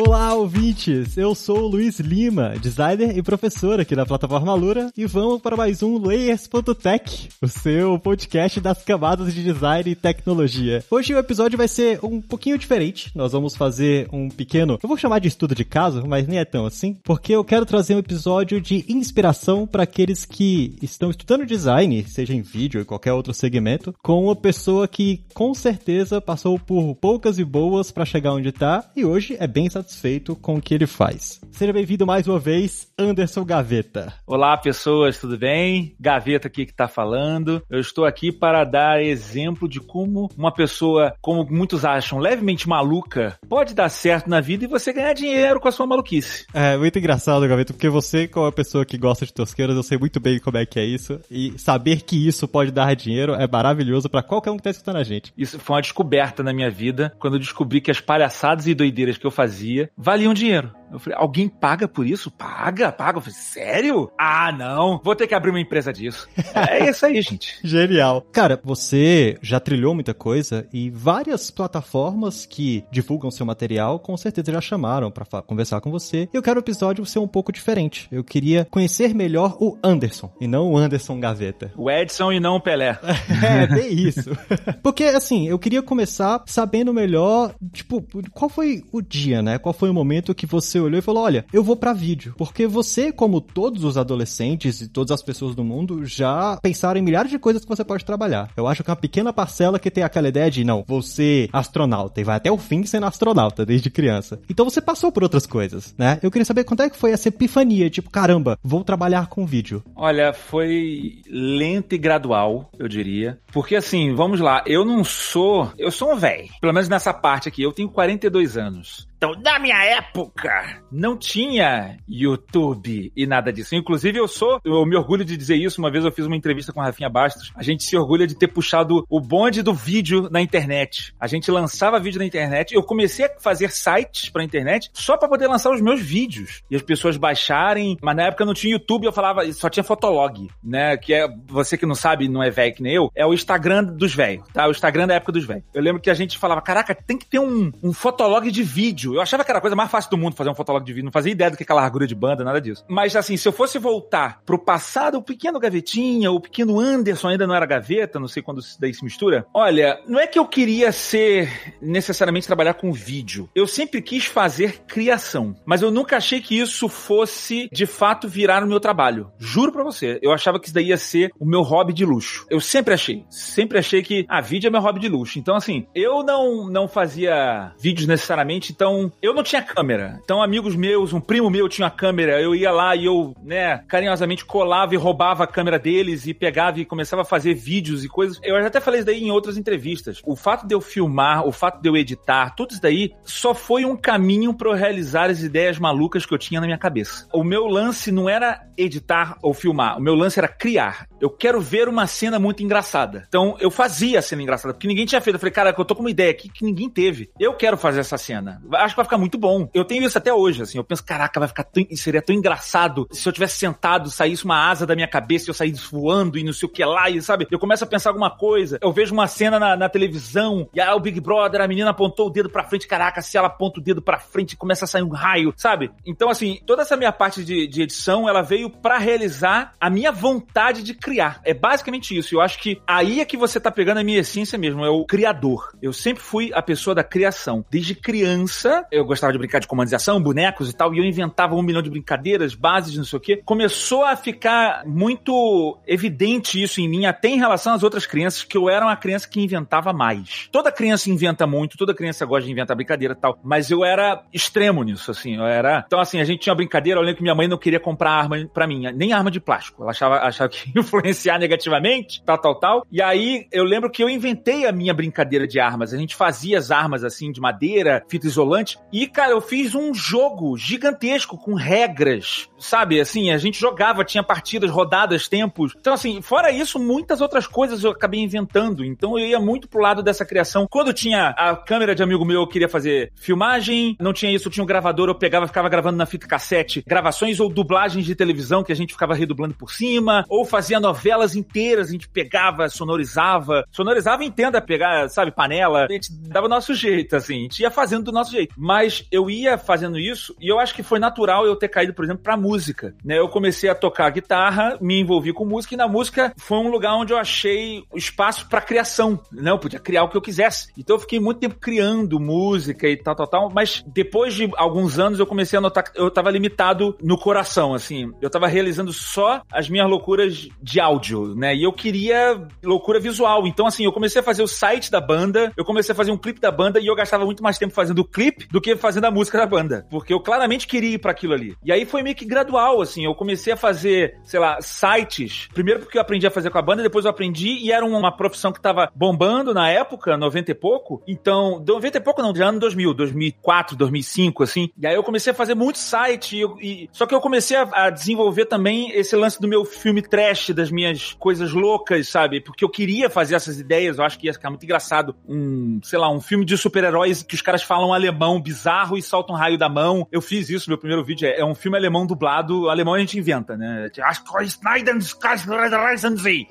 Olá, ouvintes! Eu sou o Luiz Lima, designer e professor aqui da plataforma Lura, e vamos para mais um Layers.tech, o seu podcast das camadas de design e tecnologia. Hoje o episódio vai ser um pouquinho diferente. Nós vamos fazer um pequeno, eu vou chamar de estudo de caso, mas nem é tão assim, porque eu quero trazer um episódio de inspiração para aqueles que estão estudando design, seja em vídeo ou qualquer outro segmento, com uma pessoa que com certeza passou por poucas e boas para chegar onde está e hoje é bem satisfeito satisfeito com o que ele faz. Seja bem-vindo mais uma vez, Anderson Gaveta. Olá, pessoas, tudo bem? Gaveta aqui que está falando. Eu estou aqui para dar exemplo de como uma pessoa, como muitos acham, levemente maluca, pode dar certo na vida e você ganhar dinheiro com a sua maluquice. É muito engraçado, Gaveta, porque você, como uma pessoa que gosta de tosqueiras, eu sei muito bem como é que é isso. E saber que isso pode dar dinheiro é maravilhoso para qualquer um que está escutando a gente. Isso foi uma descoberta na minha vida, quando eu descobri que as palhaçadas e doideiras que eu fazia valiam dinheiro. Eu falei, alguém paga por isso? Paga, paga. Eu falei, sério? Ah, não. Vou ter que abrir uma empresa disso. é isso aí, gente. Genial. Cara, você já trilhou muita coisa e várias plataformas que divulgam seu material com certeza já chamaram para conversar com você. Eu quero o episódio ser um pouco diferente. Eu queria conhecer melhor o Anderson e não o Anderson Gaveta. O Edson e não o Pelé. é, bem isso. Porque, assim, eu queria começar sabendo melhor, tipo, qual foi o dia, né? Qual foi o momento que você você olhou e falou: olha, eu vou para vídeo. Porque você, como todos os adolescentes e todas as pessoas do mundo, já pensaram em milhares de coisas que você pode trabalhar. Eu acho que é uma pequena parcela que tem aquela ideia de, não, você astronauta e vai até o fim sendo astronauta desde criança. Então você passou por outras coisas, né? Eu queria saber quando é que foi essa epifania, tipo, caramba, vou trabalhar com vídeo. Olha, foi lento e gradual, eu diria. Porque assim, vamos lá, eu não sou. Eu sou um velho. Pelo menos nessa parte aqui, eu tenho 42 anos. Então, na minha época, não tinha YouTube e nada disso. Inclusive, eu sou, eu me orgulho de dizer isso. Uma vez eu fiz uma entrevista com a Rafinha Bastos. A gente se orgulha de ter puxado o bonde do vídeo na internet. A gente lançava vídeo na internet. Eu comecei a fazer sites pra internet só para poder lançar os meus vídeos. E as pessoas baixarem. Mas na época não tinha YouTube, eu falava, só tinha Fotolog, né? Que é, você que não sabe, não é velho que nem eu, é o Instagram dos velhos, tá? O Instagram da época dos velhos. Eu lembro que a gente falava, caraca, tem que ter um, um Fotolog de vídeo vídeo. Eu achava que era a coisa mais fácil do mundo fazer um fotolog de vídeo. Não fazia ideia do que aquela largura de banda, nada disso. Mas assim, se eu fosse voltar pro passado, o pequeno gavetinha, o pequeno Anderson ainda não era gaveta, não sei quando isso daí se mistura. Olha, não é que eu queria ser necessariamente trabalhar com vídeo. Eu sempre quis fazer criação. Mas eu nunca achei que isso fosse de fato virar o meu trabalho. Juro pra você. Eu achava que isso daí ia ser o meu hobby de luxo. Eu sempre achei. Sempre achei que, ah, vídeo é meu hobby de luxo. Então, assim, eu não, não fazia vídeos necessariamente, então então, eu não tinha câmera. Então, amigos meus, um primo meu tinha câmera. Eu ia lá e eu, né, carinhosamente colava e roubava a câmera deles e pegava e começava a fazer vídeos e coisas. Eu até falei isso daí em outras entrevistas. O fato de eu filmar, o fato de eu editar, tudo isso daí só foi um caminho para eu realizar as ideias malucas que eu tinha na minha cabeça. O meu lance não era editar ou filmar. O meu lance era criar. Eu quero ver uma cena muito engraçada. Então, eu fazia a cena engraçada, porque ninguém tinha feito. Eu falei, cara, eu tô com uma ideia aqui que ninguém teve. Eu quero fazer essa cena acho que vai ficar muito bom. Eu tenho isso até hoje, assim. Eu penso, caraca, vai ficar tão, seria tão engraçado se eu tivesse sentado, saísse uma asa da minha cabeça e eu saísse voando e não sei o que lá, e sabe? Eu começo a pensar alguma coisa. Eu vejo uma cena na, na televisão e ah, o Big Brother, a menina apontou o dedo pra frente, caraca, se ela aponta o dedo pra frente, começa a sair um raio, sabe? Então, assim, toda essa minha parte de, de edição, ela veio para realizar a minha vontade de criar. É basicamente isso. Eu acho que aí é que você tá pegando a minha essência mesmo, é o criador. Eu sempre fui a pessoa da criação. Desde criança, eu gostava de brincar de comandização, bonecos e tal, e eu inventava um milhão de brincadeiras, bases, não sei o quê. Começou a ficar muito evidente isso em mim, até em relação às outras crianças, que eu era uma criança que inventava mais. Toda criança inventa muito, toda criança gosta de inventar brincadeira e tal, mas eu era extremo nisso, assim, eu era... Então, assim, a gente tinha uma brincadeira, eu lembro que minha mãe não queria comprar arma para mim, nem arma de plástico. Ela achava, achava que ia influenciar negativamente, tal, tal, tal. E aí, eu lembro que eu inventei a minha brincadeira de armas. A gente fazia as armas, assim, de madeira, fita isolante, bastante. E, cara, eu fiz um jogo gigantesco com regras, sabe? Assim, a gente jogava, tinha partidas, rodadas, tempos. Então, assim, fora isso, muitas outras coisas eu acabei inventando. Então, eu ia muito pro lado dessa criação. Quando tinha a câmera de amigo meu, eu queria fazer filmagem. Não tinha isso, tinha um gravador, eu pegava, ficava gravando na fita cassete gravações ou dublagens de televisão que a gente ficava redublando por cima, ou fazia novelas inteiras, a gente pegava, sonorizava. Sonorizava, entenda, pegar, sabe, panela. A gente dava o nosso jeito, assim. A gente ia fazendo do nosso jeito. Mas eu ia fazendo isso e eu acho que foi natural eu ter caído, por exemplo, pra música. Né? Eu comecei a tocar guitarra, me envolvi com música e na música foi um lugar onde eu achei espaço para criação. Né? Eu podia criar o que eu quisesse. Então eu fiquei muito tempo criando música e tal, tal, tal. Mas depois de alguns anos eu comecei a notar que eu tava limitado no coração, assim. Eu tava realizando só as minhas loucuras de áudio, né? E eu queria loucura visual. Então, assim, eu comecei a fazer o site da banda, eu comecei a fazer um clipe da banda e eu gastava muito mais tempo fazendo o clipe do que fazendo a música da banda. Porque eu claramente queria ir para aquilo ali. E aí foi meio que gradual, assim. Eu comecei a fazer, sei lá, sites. Primeiro porque eu aprendi a fazer com a banda, depois eu aprendi e era uma profissão que tava bombando na época, 90 e pouco. Então, 90 e pouco não, já ano 2000, 2004, 2005, assim. E aí eu comecei a fazer muito site e, e... só que eu comecei a, a desenvolver também esse lance do meu filme trash, das minhas coisas loucas, sabe? Porque eu queria fazer essas ideias, eu acho que ia ficar muito engraçado. Um, sei lá, um filme de super-heróis que os caras falam alemão bizarro e soltam um raio da mão. Eu fiz isso, meu primeiro vídeo é, é um filme alemão dublado. Alemão a gente inventa, né?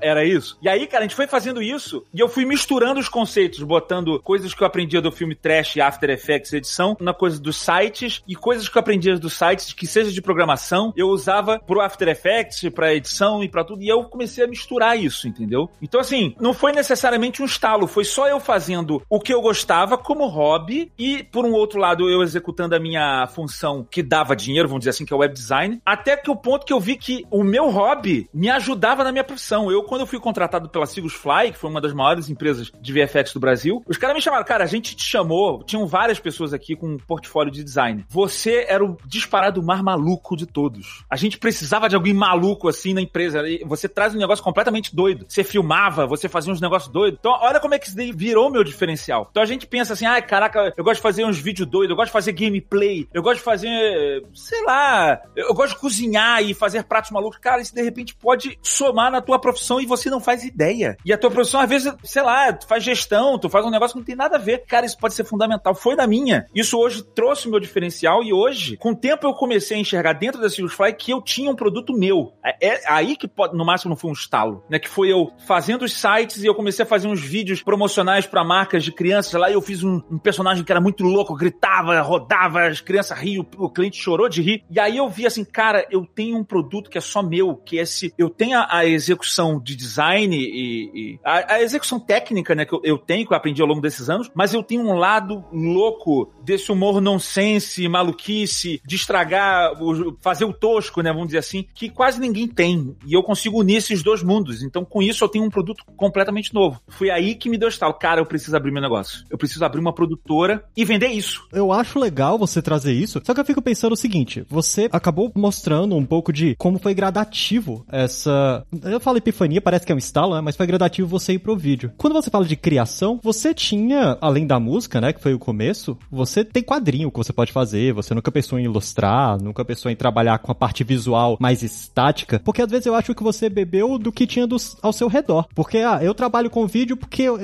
Era isso. E aí, cara, a gente foi fazendo isso e eu fui misturando os conceitos, botando coisas que eu aprendia do filme trash, After Effects, edição, na coisa dos sites e coisas que eu aprendia dos sites, que seja de programação, eu usava pro After Effects, pra edição e pra tudo. E eu comecei a misturar isso, entendeu? Então, assim, não foi necessariamente um estalo, foi só eu fazendo o que eu gostava como hobby e, por um outro lado, eu executando a minha função que dava dinheiro, vamos dizer assim, que é o web design, até que o ponto que eu vi que o meu hobby me ajudava na minha profissão. Eu, quando eu fui contratado pela Sigus Fly, que foi uma das maiores empresas de VFX do Brasil, os caras me chamaram, cara, a gente te chamou, tinham várias pessoas aqui com um portfólio de design. Você era o disparado mais maluco de todos. A gente precisava de alguém maluco assim na empresa. Você traz um negócio completamente doido. Você filmava, você fazia uns negócios doidos. Então, olha como é que isso daí virou meu diferencial. Então a gente pensa assim, ai, caraca, eu gosto de fazer uns vídeos doidos, eu gosto de fazer gameplay, eu gosto de fazer, sei lá, eu gosto de cozinhar e fazer pratos malucos. Cara, isso de repente pode somar na tua profissão e você não faz ideia. E a tua profissão, às vezes, sei lá, tu faz gestão, tu faz um negócio que não tem nada a ver. Cara, isso pode ser fundamental. Foi na minha. Isso hoje trouxe o meu diferencial e hoje, com o tempo, eu comecei a enxergar dentro da Silverfly que eu tinha um produto meu. É, é aí que pode, no máximo não foi um estalo, né? Que foi eu fazendo os sites e eu comecei a fazer uns vídeos promocionais para marcas de crianças lá e eu fiz um, um, personagem que era muito louco, gritava, rodava, as crianças riam, o cliente chorou de rir. E aí eu vi assim, cara, eu tenho um produto que é só meu, que é esse, eu tenho a, a execução de design e, e a, a, execução técnica, né, que eu, eu, tenho, que eu aprendi ao longo desses anos, mas eu tenho um lado louco desse humor nonsense, maluquice, de estragar, o, fazer o tosco, né, vamos dizer assim, que quase ninguém tem. E eu consigo unir esses dois mundos. Então, com isso, eu tenho um produto completamente novo. Foi aí que me deu estalo. Cara, eu preciso abrir meu negócio. Eu preciso abrir uma produtora e vender isso. Eu acho legal você trazer isso, só que eu fico pensando o seguinte: você acabou mostrando um pouco de como foi gradativo essa. Eu falo epifania, parece que é um estalo, né? Mas foi gradativo você ir pro vídeo. Quando você fala de criação, você tinha, além da música, né? Que foi o começo, você tem quadrinho que você pode fazer, você nunca pensou em ilustrar, nunca pensou em trabalhar com a parte visual mais estática, porque às vezes eu acho que você bebeu do que tinha ao seu redor. Porque, ah, eu trabalho com vídeo porque eu,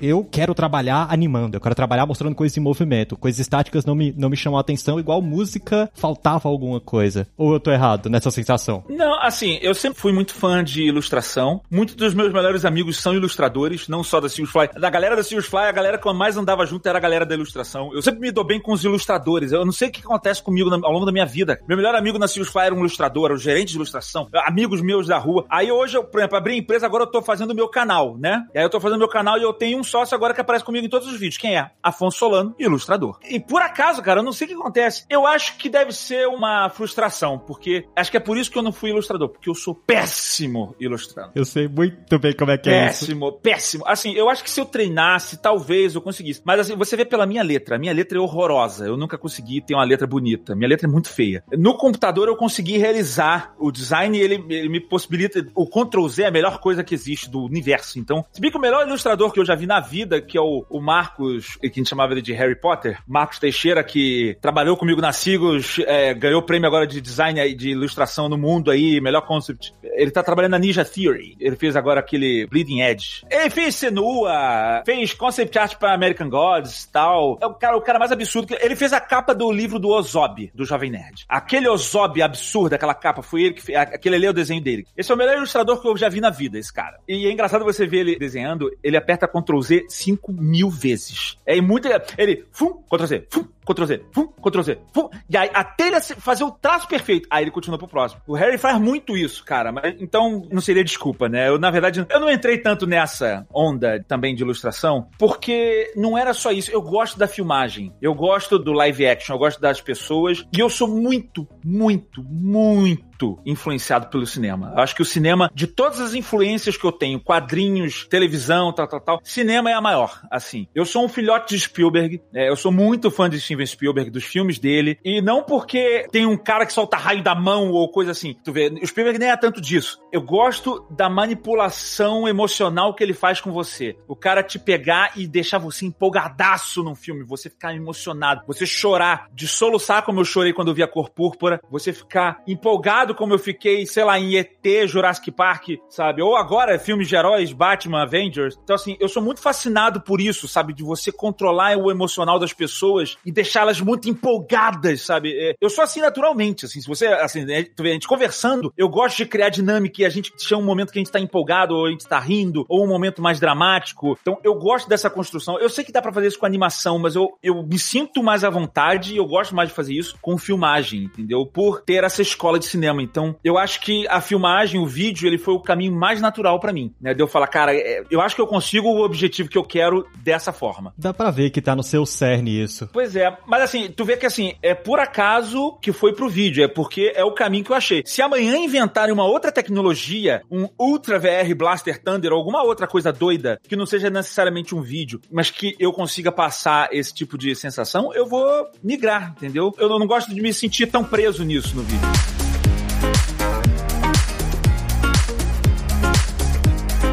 eu quero trabalhar animando, eu quero trabalhar mostrando coisas em movimento. Coisas estáticas não me, não me chamam a atenção, igual música, faltava alguma coisa. Ou eu tô errado nessa sensação? Não, assim, eu sempre fui muito fã de ilustração. Muitos dos meus melhores amigos são ilustradores, não só da Silvus Fly. Da galera da Silvus Fly, a galera que eu mais andava junto era a galera da ilustração. Eu sempre me dou bem com os ilustradores. Eu não sei o que acontece comigo ao longo da minha vida. Meu melhor amigo na Silvus Fly era um ilustrador, era o gerente de ilustração, amigos meus da rua. Aí hoje, eu, por exemplo, abri empresa, agora eu tô fazendo o meu canal, né? E aí eu tô fazendo meu canal e eu tenho um sócio agora que aparece comigo em todos os vídeos. Quem é? Afonso Solano, ilustrador. E por acaso, cara, eu não sei o que acontece. Eu acho que deve ser uma frustração, porque acho que é por isso que eu não fui ilustrador, porque eu sou péssimo ilustrando. Eu sei muito bem como é que péssimo, é isso. Péssimo, péssimo. Assim, eu acho que se eu treinasse, talvez eu conseguisse. Mas assim, você vê pela minha letra. A minha letra é horrorosa. Eu nunca consegui ter uma letra bonita. Minha letra é muito feia. No computador eu consegui realizar o design, ele, ele me possibilita. O Ctrl Z é a melhor coisa que existe do universo. Então, se bem que o melhor ilustrador que eu já vi na vida, que é o, o Marcos, que a gente chamava ele de Harry Potter, Marcos Teixeira, que trabalhou comigo na Sigos, é, ganhou prêmio agora de design e de ilustração no mundo aí, melhor concept. Ele tá trabalhando na Ninja Theory. Ele fez agora aquele Bleeding Edge. Ele fez Senua, fez concept art para American Gods tal. É o cara, o cara mais absurdo. Ele fez a capa do livro do Ozob, do Jovem Nerd. Aquele Ozob absurdo, aquela capa, foi ele que fez. Aquele ali é o desenho dele. Esse é o melhor ilustrador que eu já vi na vida, esse cara. E é engraçado você ver ele desenhando, ele aperta Ctrl Z 5 mil vezes. É muito. Ele, fum, Ctrl Z, fum, Ctrl Z, fum, Ctrl Z, fum. E aí, até ele fazer o traço perfeito, aí ele continua pro próximo. O Harry faz muito isso, cara. Mas, então, não seria desculpa, né? Eu, na verdade, eu não entrei tanto nessa onda também de ilustração, porque não era só isso. Eu gosto da filmagem, eu gosto do live action, eu gosto das pessoas, e eu sou muito, muito, muito influenciado pelo cinema. Eu acho que o cinema, de todas as influências que eu tenho, quadrinhos, televisão, tal, tal, tal, cinema é a maior, assim. Eu sou um filhote de Spielberg, é, eu sou muito fã de Steven Spielberg, dos filmes dele, e não porque tem um cara que solta raio da mão ou coisa assim. Tu vê, o Spielberg nem é tanto disso. Eu gosto da manipulação emocional que ele faz com você. O cara te pegar e deixar você empolgadaço num filme, você ficar emocionado, você chorar, de soluçar como eu chorei quando eu vi a cor púrpura, você ficar empolgado como eu fiquei, sei lá, em ET, Jurassic Park, sabe? Ou agora, filmes de heróis, Batman, Avengers. Então, assim, eu sou muito fascinado por isso, sabe? De você controlar o emocional das pessoas e deixá-las muito empolgadas, sabe? É, eu sou assim naturalmente, assim, se você, assim, né, tu vê, a gente conversando, eu gosto de criar dinâmica e a gente chama um momento que a gente tá empolgado, ou a gente tá rindo, ou um momento mais dramático. Então, eu gosto dessa construção. Eu sei que dá para fazer isso com animação, mas eu, eu me sinto mais à vontade e eu gosto mais de fazer isso com filmagem, entendeu? Por ter essa escola de cinema. Então, eu acho que a filmagem, o vídeo, ele foi o caminho mais natural para mim, né? De eu falar, cara, é, eu acho que eu consigo o objetivo que eu quero dessa forma. Dá pra ver que tá no seu cerne isso. Pois é, mas assim, tu vê que assim, é por acaso que foi pro vídeo, é porque é o caminho que eu achei. Se amanhã inventarem uma outra tecnologia, um Ultra VR Blaster Thunder ou alguma outra coisa doida, que não seja necessariamente um vídeo, mas que eu consiga passar esse tipo de sensação, eu vou migrar, entendeu? Eu não gosto de me sentir tão preso nisso no vídeo.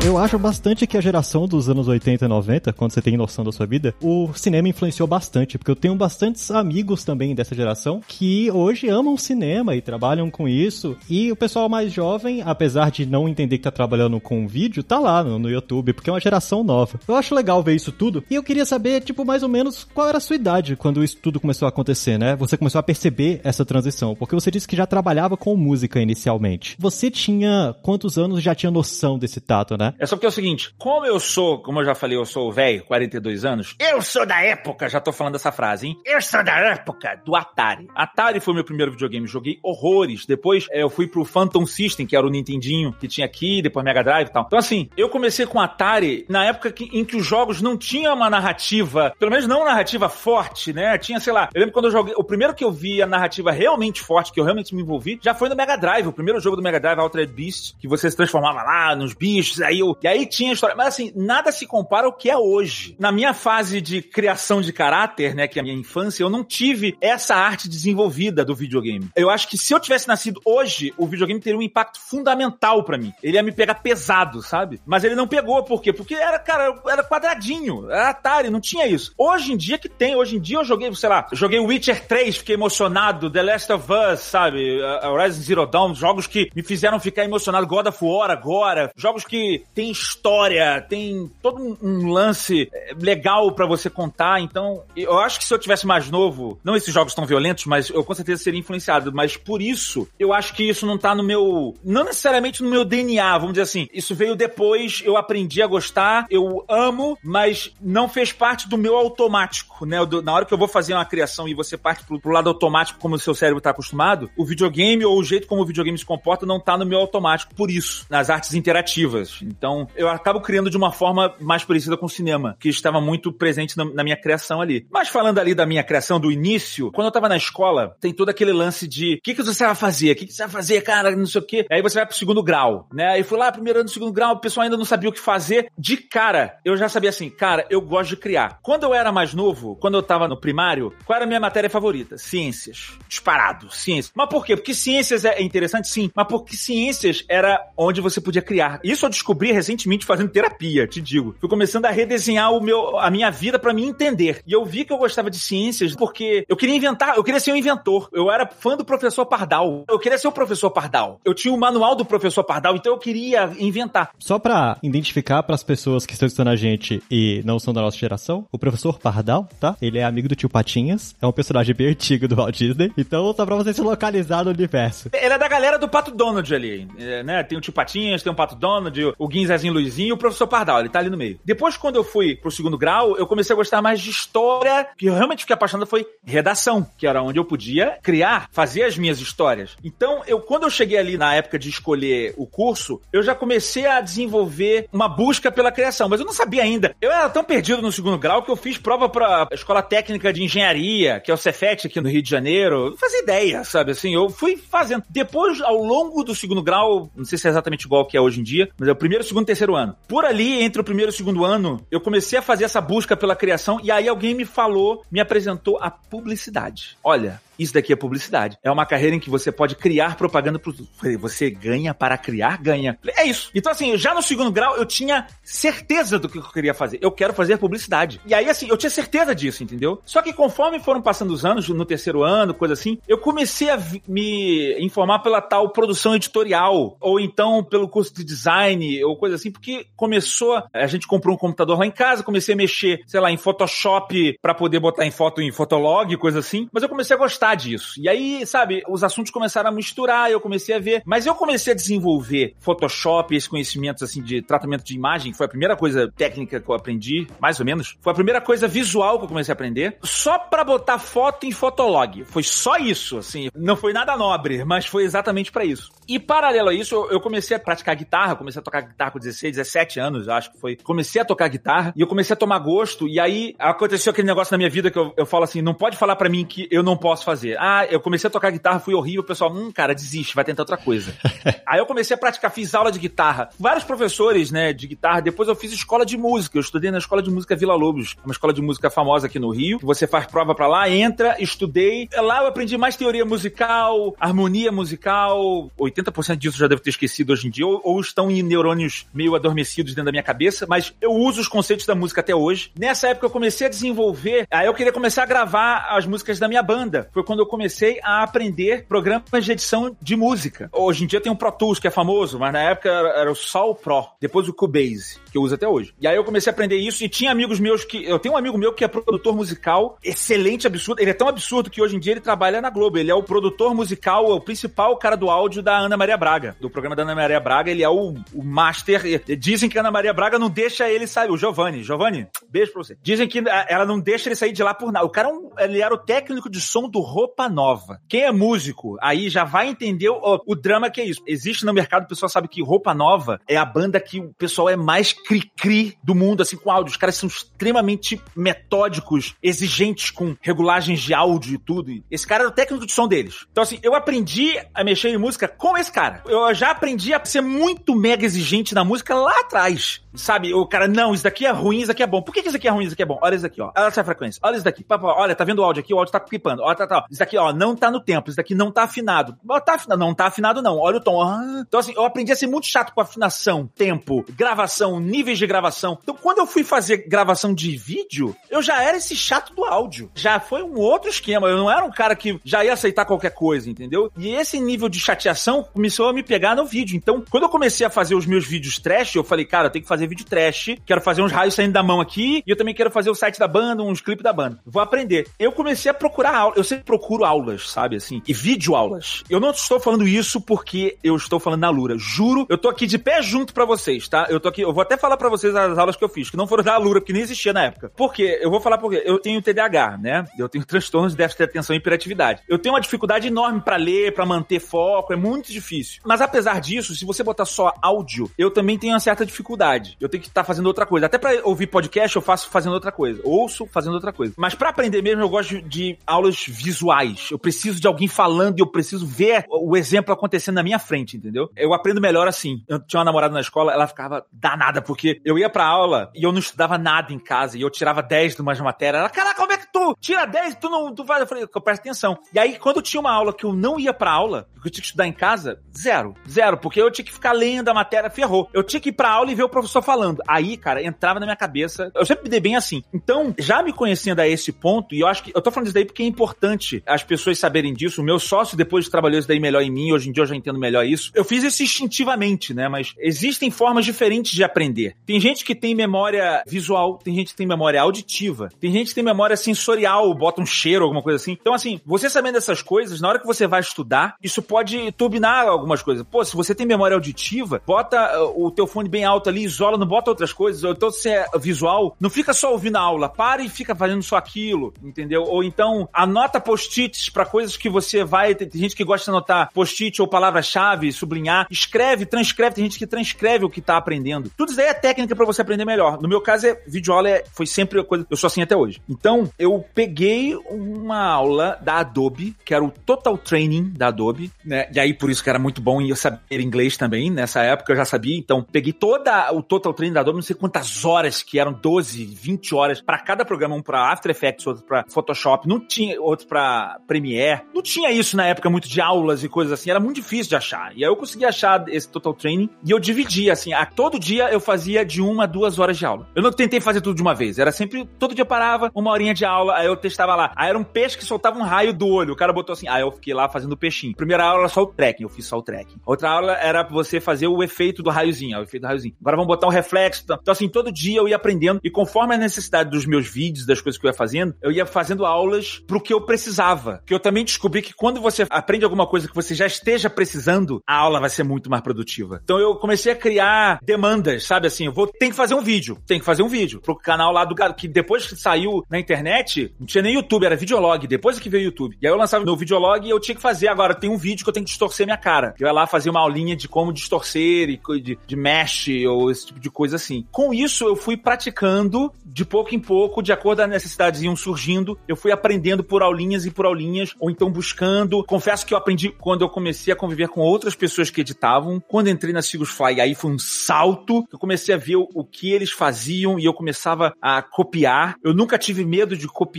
Eu acho bastante que a geração dos anos 80 e 90, quando você tem noção da sua vida, o cinema influenciou bastante, porque eu tenho bastantes amigos também dessa geração que hoje amam cinema e trabalham com isso. E o pessoal mais jovem, apesar de não entender que tá trabalhando com vídeo, tá lá no, no YouTube, porque é uma geração nova. Eu acho legal ver isso tudo. E eu queria saber, tipo, mais ou menos qual era a sua idade quando isso tudo começou a acontecer, né? Você começou a perceber essa transição, porque você disse que já trabalhava com música inicialmente. Você tinha quantos anos já tinha noção desse tato, né? É só porque é o seguinte, como eu sou, como eu já falei, eu sou velho, 42 anos, eu sou da época, já tô falando dessa frase, hein? Eu sou da época do Atari. Atari foi meu primeiro videogame, joguei horrores. Depois é, eu fui pro Phantom System, que era o Nintendinho que tinha aqui, depois Mega Drive e tal. Então assim, eu comecei com Atari na época que, em que os jogos não tinham uma narrativa, pelo menos não uma narrativa forte, né? Tinha, sei lá, eu lembro quando eu joguei, o primeiro que eu vi a narrativa realmente forte, que eu realmente me envolvi, já foi no Mega Drive, o primeiro jogo do Mega Drive, Altered Beast, que você se transformava lá nos bichos, aí eu, e aí tinha história. Mas assim, nada se compara ao que é hoje. Na minha fase de criação de caráter, né, que é a minha infância, eu não tive essa arte desenvolvida do videogame. Eu acho que se eu tivesse nascido hoje, o videogame teria um impacto fundamental para mim. Ele ia me pegar pesado, sabe? Mas ele não pegou, por quê? Porque era, cara, era quadradinho, era Atari, não tinha isso. Hoje em dia que tem, hoje em dia eu joguei, sei lá, joguei Witcher 3, fiquei emocionado, The Last of Us, sabe? Horizon Zero Dawn, jogos que me fizeram ficar emocionado, God of War agora, jogos que tem história, tem todo um lance eh, legal para você contar. Então, eu acho que se eu tivesse mais novo, não esses jogos tão violentos, mas eu com certeza seria influenciado. Mas por isso, eu acho que isso não tá no meu. Não necessariamente no meu DNA, vamos dizer assim. Isso veio depois, eu aprendi a gostar, eu amo, mas não fez parte do meu automático, né? Na hora que eu vou fazer uma criação e você parte pro, pro lado automático, como o seu cérebro tá acostumado, o videogame ou o jeito como o videogame se comporta não tá no meu automático. Por isso, nas artes interativas. Então, eu acabo criando de uma forma mais parecida com o cinema, que estava muito presente na, na, minha criação ali. Mas falando ali da minha criação do início, quando eu tava na escola, tem todo aquele lance de o que, que você vai fazer? O que, que você vai fazer, cara? Não sei o quê. Aí você vai pro segundo grau, né? Aí fui lá, primeiro ano do segundo grau, o pessoal ainda não sabia o que fazer. De cara, eu já sabia assim, cara, eu gosto de criar. Quando eu era mais novo, quando eu tava no primário, qual era a minha matéria favorita? Ciências. Disparado, ciências. Mas por quê? Porque ciências é interessante, sim, mas porque ciências era onde você podia criar. Isso eu descobri recentemente fazendo terapia, te digo. Fui começando a redesenhar o meu, a minha vida para me entender. E eu vi que eu gostava de ciências porque eu queria inventar, eu queria ser um inventor. Eu era fã do professor Pardal. Eu queria ser o professor Pardal. Eu tinha o manual do professor Pardal, então eu queria inventar. Só para identificar para as pessoas que estão estudando a gente e não são da nossa geração, o professor Pardal, tá? Ele é amigo do tio Patinhas, é um personagem bem antigo do Walt Disney. Então, só pra você se localizar no universo. Ele é da galera do Pato Donald ali, é, né? Tem o tio Patinhas, tem o Pato Donald, o Guinzezinho Luizinho e o professor Pardal, ele tá ali no meio. Depois, quando eu fui pro segundo grau, eu comecei a gostar mais de história, que eu realmente fiquei apaixonado foi redação, que era onde eu podia criar, fazer as minhas histórias. Então, eu quando eu cheguei ali na época de escolher o curso, eu já comecei a desenvolver uma busca pela criação, mas eu não sabia ainda. Eu era tão perdido no segundo grau que eu fiz prova pra Escola Técnica de Engenharia, que é o Cefet aqui no Rio de Janeiro. Não fazia ideia, sabe? Assim, eu fui fazendo. Depois, ao longo do segundo grau, não sei se é exatamente igual que é hoje em dia, mas é o primeiro, segundo e terceiro ano. Por ali, entre o primeiro e o segundo ano, eu comecei a fazer essa busca pela criação e aí alguém me falou, me apresentou a publicidade. Olha, isso daqui é publicidade. É uma carreira em que você pode criar propaganda pro. Você ganha para criar, ganha. É isso. Então, assim, já no segundo grau, eu tinha certeza do que eu queria fazer. Eu quero fazer publicidade. E aí, assim, eu tinha certeza disso, entendeu? Só que conforme foram passando os anos, no terceiro ano, coisa assim, eu comecei a me informar pela tal produção editorial, ou então pelo curso de design, ou coisa assim, porque começou. A gente comprou um computador lá em casa, comecei a mexer, sei lá, em Photoshop para poder botar em foto em Fotolog, coisa assim. Mas eu comecei a gostar disso. E aí, sabe, os assuntos começaram a misturar, eu comecei a ver. Mas eu comecei a desenvolver Photoshop, esse conhecimento assim de tratamento de imagem, foi a primeira coisa técnica que eu aprendi, mais ou menos. Foi a primeira coisa visual que eu comecei a aprender, só para botar foto em Fotolog. Foi só isso, assim. Não foi nada nobre, mas foi exatamente para isso. E paralelo a isso, eu comecei a praticar guitarra, comecei a tocar guitarra com 16, 17 anos, acho que foi. Comecei a tocar guitarra e eu comecei a tomar gosto. E aí aconteceu aquele negócio na minha vida que eu, eu falo assim: não pode falar para mim que eu não posso fazer. Ah, eu comecei a tocar guitarra, fui horrível, o pessoal, hum, cara, desiste, vai tentar outra coisa. aí eu comecei a praticar, fiz aula de guitarra. Vários professores, né, de guitarra. Depois eu fiz escola de música. Eu estudei na escola de música Vila Lobos, uma escola de música famosa aqui no Rio. Você faz prova para lá, entra, estudei. Lá eu aprendi mais teoria musical, harmonia musical. 80% disso já devo ter esquecido hoje em dia, ou, ou estão em neurônios meio adormecidos dentro da minha cabeça, mas eu uso os conceitos da música até hoje. Nessa época eu comecei a desenvolver, aí eu queria começar a gravar as músicas da minha banda. Foi quando eu comecei a aprender programas de edição de música. Hoje em dia tem o Pro Tools, que é famoso, mas na época era, era o Sol Pro, depois o Cubase, que eu uso até hoje. E aí eu comecei a aprender isso e tinha amigos meus que. Eu tenho um amigo meu que é produtor musical, excelente, absurdo. Ele é tão absurdo que hoje em dia ele trabalha na Globo. Ele é o produtor musical, o principal cara do áudio da Ana Maria Braga, do programa da Ana Maria Braga. Ele é o, o master. Dizem que a Ana Maria Braga não deixa ele sair. O Giovanni, Giovanni, beijo pra você. Dizem que ela não deixa ele sair de lá por nada. O cara, é ele era o técnico de som do Roupa Nova. Quem é músico aí já vai entender o, o drama que é isso. Existe no mercado, o pessoal sabe que Roupa Nova é a banda que o pessoal é mais cri-cri do mundo, assim, com áudio. Os caras são extremamente metódicos, exigentes com regulagens de áudio e tudo. Esse cara era o técnico de som deles. Então, assim, eu aprendi a mexer em música com esse cara. Eu já aprendi a ser muito mega exigente na música lá atrás. Sabe, o cara, não, isso daqui é ruim, isso aqui é bom. Por que, que isso aqui é ruim, isso aqui é bom? Olha isso aqui, ó. Olha essa frequência. Olha isso daqui. Olha, tá vendo o áudio aqui? O áudio tá clipando. Olha, tá, tá. Isso daqui, ó, não tá no tempo. Isso daqui não tá afinado. Tá afinado. Não tá afinado, não. Olha o tom. Ah. Então, assim, eu aprendi a ser muito chato com afinação, tempo, gravação, níveis de gravação. Então, quando eu fui fazer gravação de vídeo, eu já era esse chato do áudio. Já foi um outro esquema. Eu não era um cara que já ia aceitar qualquer coisa, entendeu? E esse nível de chateação começou a me pegar no vídeo. Então, quando eu comecei a fazer os meus vídeos trash, eu falei, cara, eu tenho que fazer vídeo trash quero fazer uns raios saindo da mão aqui, e eu também quero fazer o site da banda, uns clipes da banda. Vou aprender. Eu comecei a procurar aulas, eu sempre procuro aulas, sabe, assim, e vídeo aulas. Eu não estou falando isso porque eu estou falando na Lura. Juro, eu tô aqui de pé junto para vocês, tá? Eu tô aqui, eu vou até falar para vocês as aulas que eu fiz, que não foram da Lura, porque nem existia na época. Por quê? Eu vou falar porque eu tenho TDAH, né? Eu tenho transtornos de déficit de atenção e hiperatividade. Eu tenho uma dificuldade enorme para ler, para manter foco, é muito difícil. Mas apesar disso, se você botar só áudio, eu também tenho uma certa dificuldade. Eu tenho que estar tá fazendo outra coisa. Até para ouvir podcast eu faço fazendo outra coisa. Ouço fazendo outra coisa. Mas para aprender mesmo eu gosto de aulas visuais. Eu preciso de alguém falando e eu preciso ver o exemplo acontecendo na minha frente, entendeu? Eu aprendo melhor assim. Eu tinha uma namorada na escola, ela ficava danada porque eu ia pra aula e eu não estudava nada em casa e eu tirava 10 de umas matérias. Ela, caraca, tu tira 10 e tu não tu faz? Eu falei, eu presto atenção. E aí, quando tinha uma aula que eu não ia pra aula, que eu tinha que estudar em casa, zero. Zero, porque eu tinha que ficar lendo a matéria, ferrou. Eu tinha que ir pra aula e ver o professor falando. Aí, cara, entrava na minha cabeça. Eu sempre me dei bem assim. Então, já me conhecendo a esse ponto, e eu acho que eu tô falando isso daí porque é importante as pessoas saberem disso. O meu sócio, depois trabalhou isso daí melhor em mim, hoje em dia eu já entendo melhor isso. Eu fiz isso instintivamente, né? Mas existem formas diferentes de aprender. Tem gente que tem memória visual, tem gente que tem memória auditiva, tem gente que tem memória sensorial, bota um cheiro, alguma coisa assim. Então, assim, você sabendo dessas coisas, na hora que você vai estudar, isso pode turbinar algumas coisas. Pô, se você tem memória auditiva, bota uh, o teu fone bem alto ali, isola, não bota outras coisas. Ou então, se é visual, não fica só ouvindo a aula, para e fica fazendo só aquilo, entendeu? Ou então, anota post-its para coisas que você vai. Tem gente que gosta de anotar post-it ou palavra-chave, sublinhar. Escreve, transcreve. Tem gente que transcreve o que tá aprendendo. Tudo isso aí é técnica para você aprender melhor. No meu caso, é videoaula é, foi sempre a coisa. Eu sou assim até hoje. Então, eu peguei uma aula da Adobe, que era o Total Training da Adobe, né? E aí, por isso que era muito bom e eu saber inglês também. Nessa época eu já sabia. Então, peguei toda o Total Training da Adobe, não sei quantas horas que eram 12, 20 horas para cada programa, um para After Effects, outro para Photoshop, não tinha outro para Premiere. Não tinha isso na época muito de aulas e coisas assim, era muito difícil de achar. E aí eu consegui achar esse Total Training e eu dividia assim, a todo dia eu fazia de uma a duas horas de aula. Eu não tentei fazer tudo de uma vez, era sempre todo dia parava, uma horinha de aula, aí eu testava lá. Aí era um peixe que soltava um raio do olho. O cara botou assim, aí eu fiquei lá fazendo peixinho. Primeira aula era só o tracking, eu fiz só o tracking. Outra aula era você fazer o efeito do raiozinho, o efeito do raiozinho. Agora vamos botar um reflexo. Então assim, todo dia eu ia aprendendo e conforme a necessidade dos meus vídeos, das coisas que eu ia fazendo, eu ia fazendo aulas pro que eu precisava. Que eu também descobri que quando você aprende alguma coisa que você já esteja precisando, a aula vai ser muito mais produtiva. Então eu comecei a criar demandas, sabe assim, eu vou tem que fazer um vídeo, tem que fazer um vídeo pro canal lá do que depois que saiu na internet, não tinha nem YouTube, era videolog, depois que veio o YouTube. E aí eu lançava meu videolog e eu tinha que fazer agora tem um vídeo que eu tenho que distorcer minha cara. Eu ia lá fazer uma aulinha de como distorcer e de, de mesh ou esse tipo de coisa assim. Com isso eu fui praticando de pouco em pouco, de acordo com as necessidades iam surgindo, eu fui aprendendo por aulinhas e por aulinhas, ou então buscando. Confesso que eu aprendi quando eu comecei a conviver com outras pessoas que editavam. Quando entrei na Sigus Fly, aí foi um salto. Eu comecei a ver o, o que eles faziam e eu começava a copiar. Eu nunca tive medo de copiar.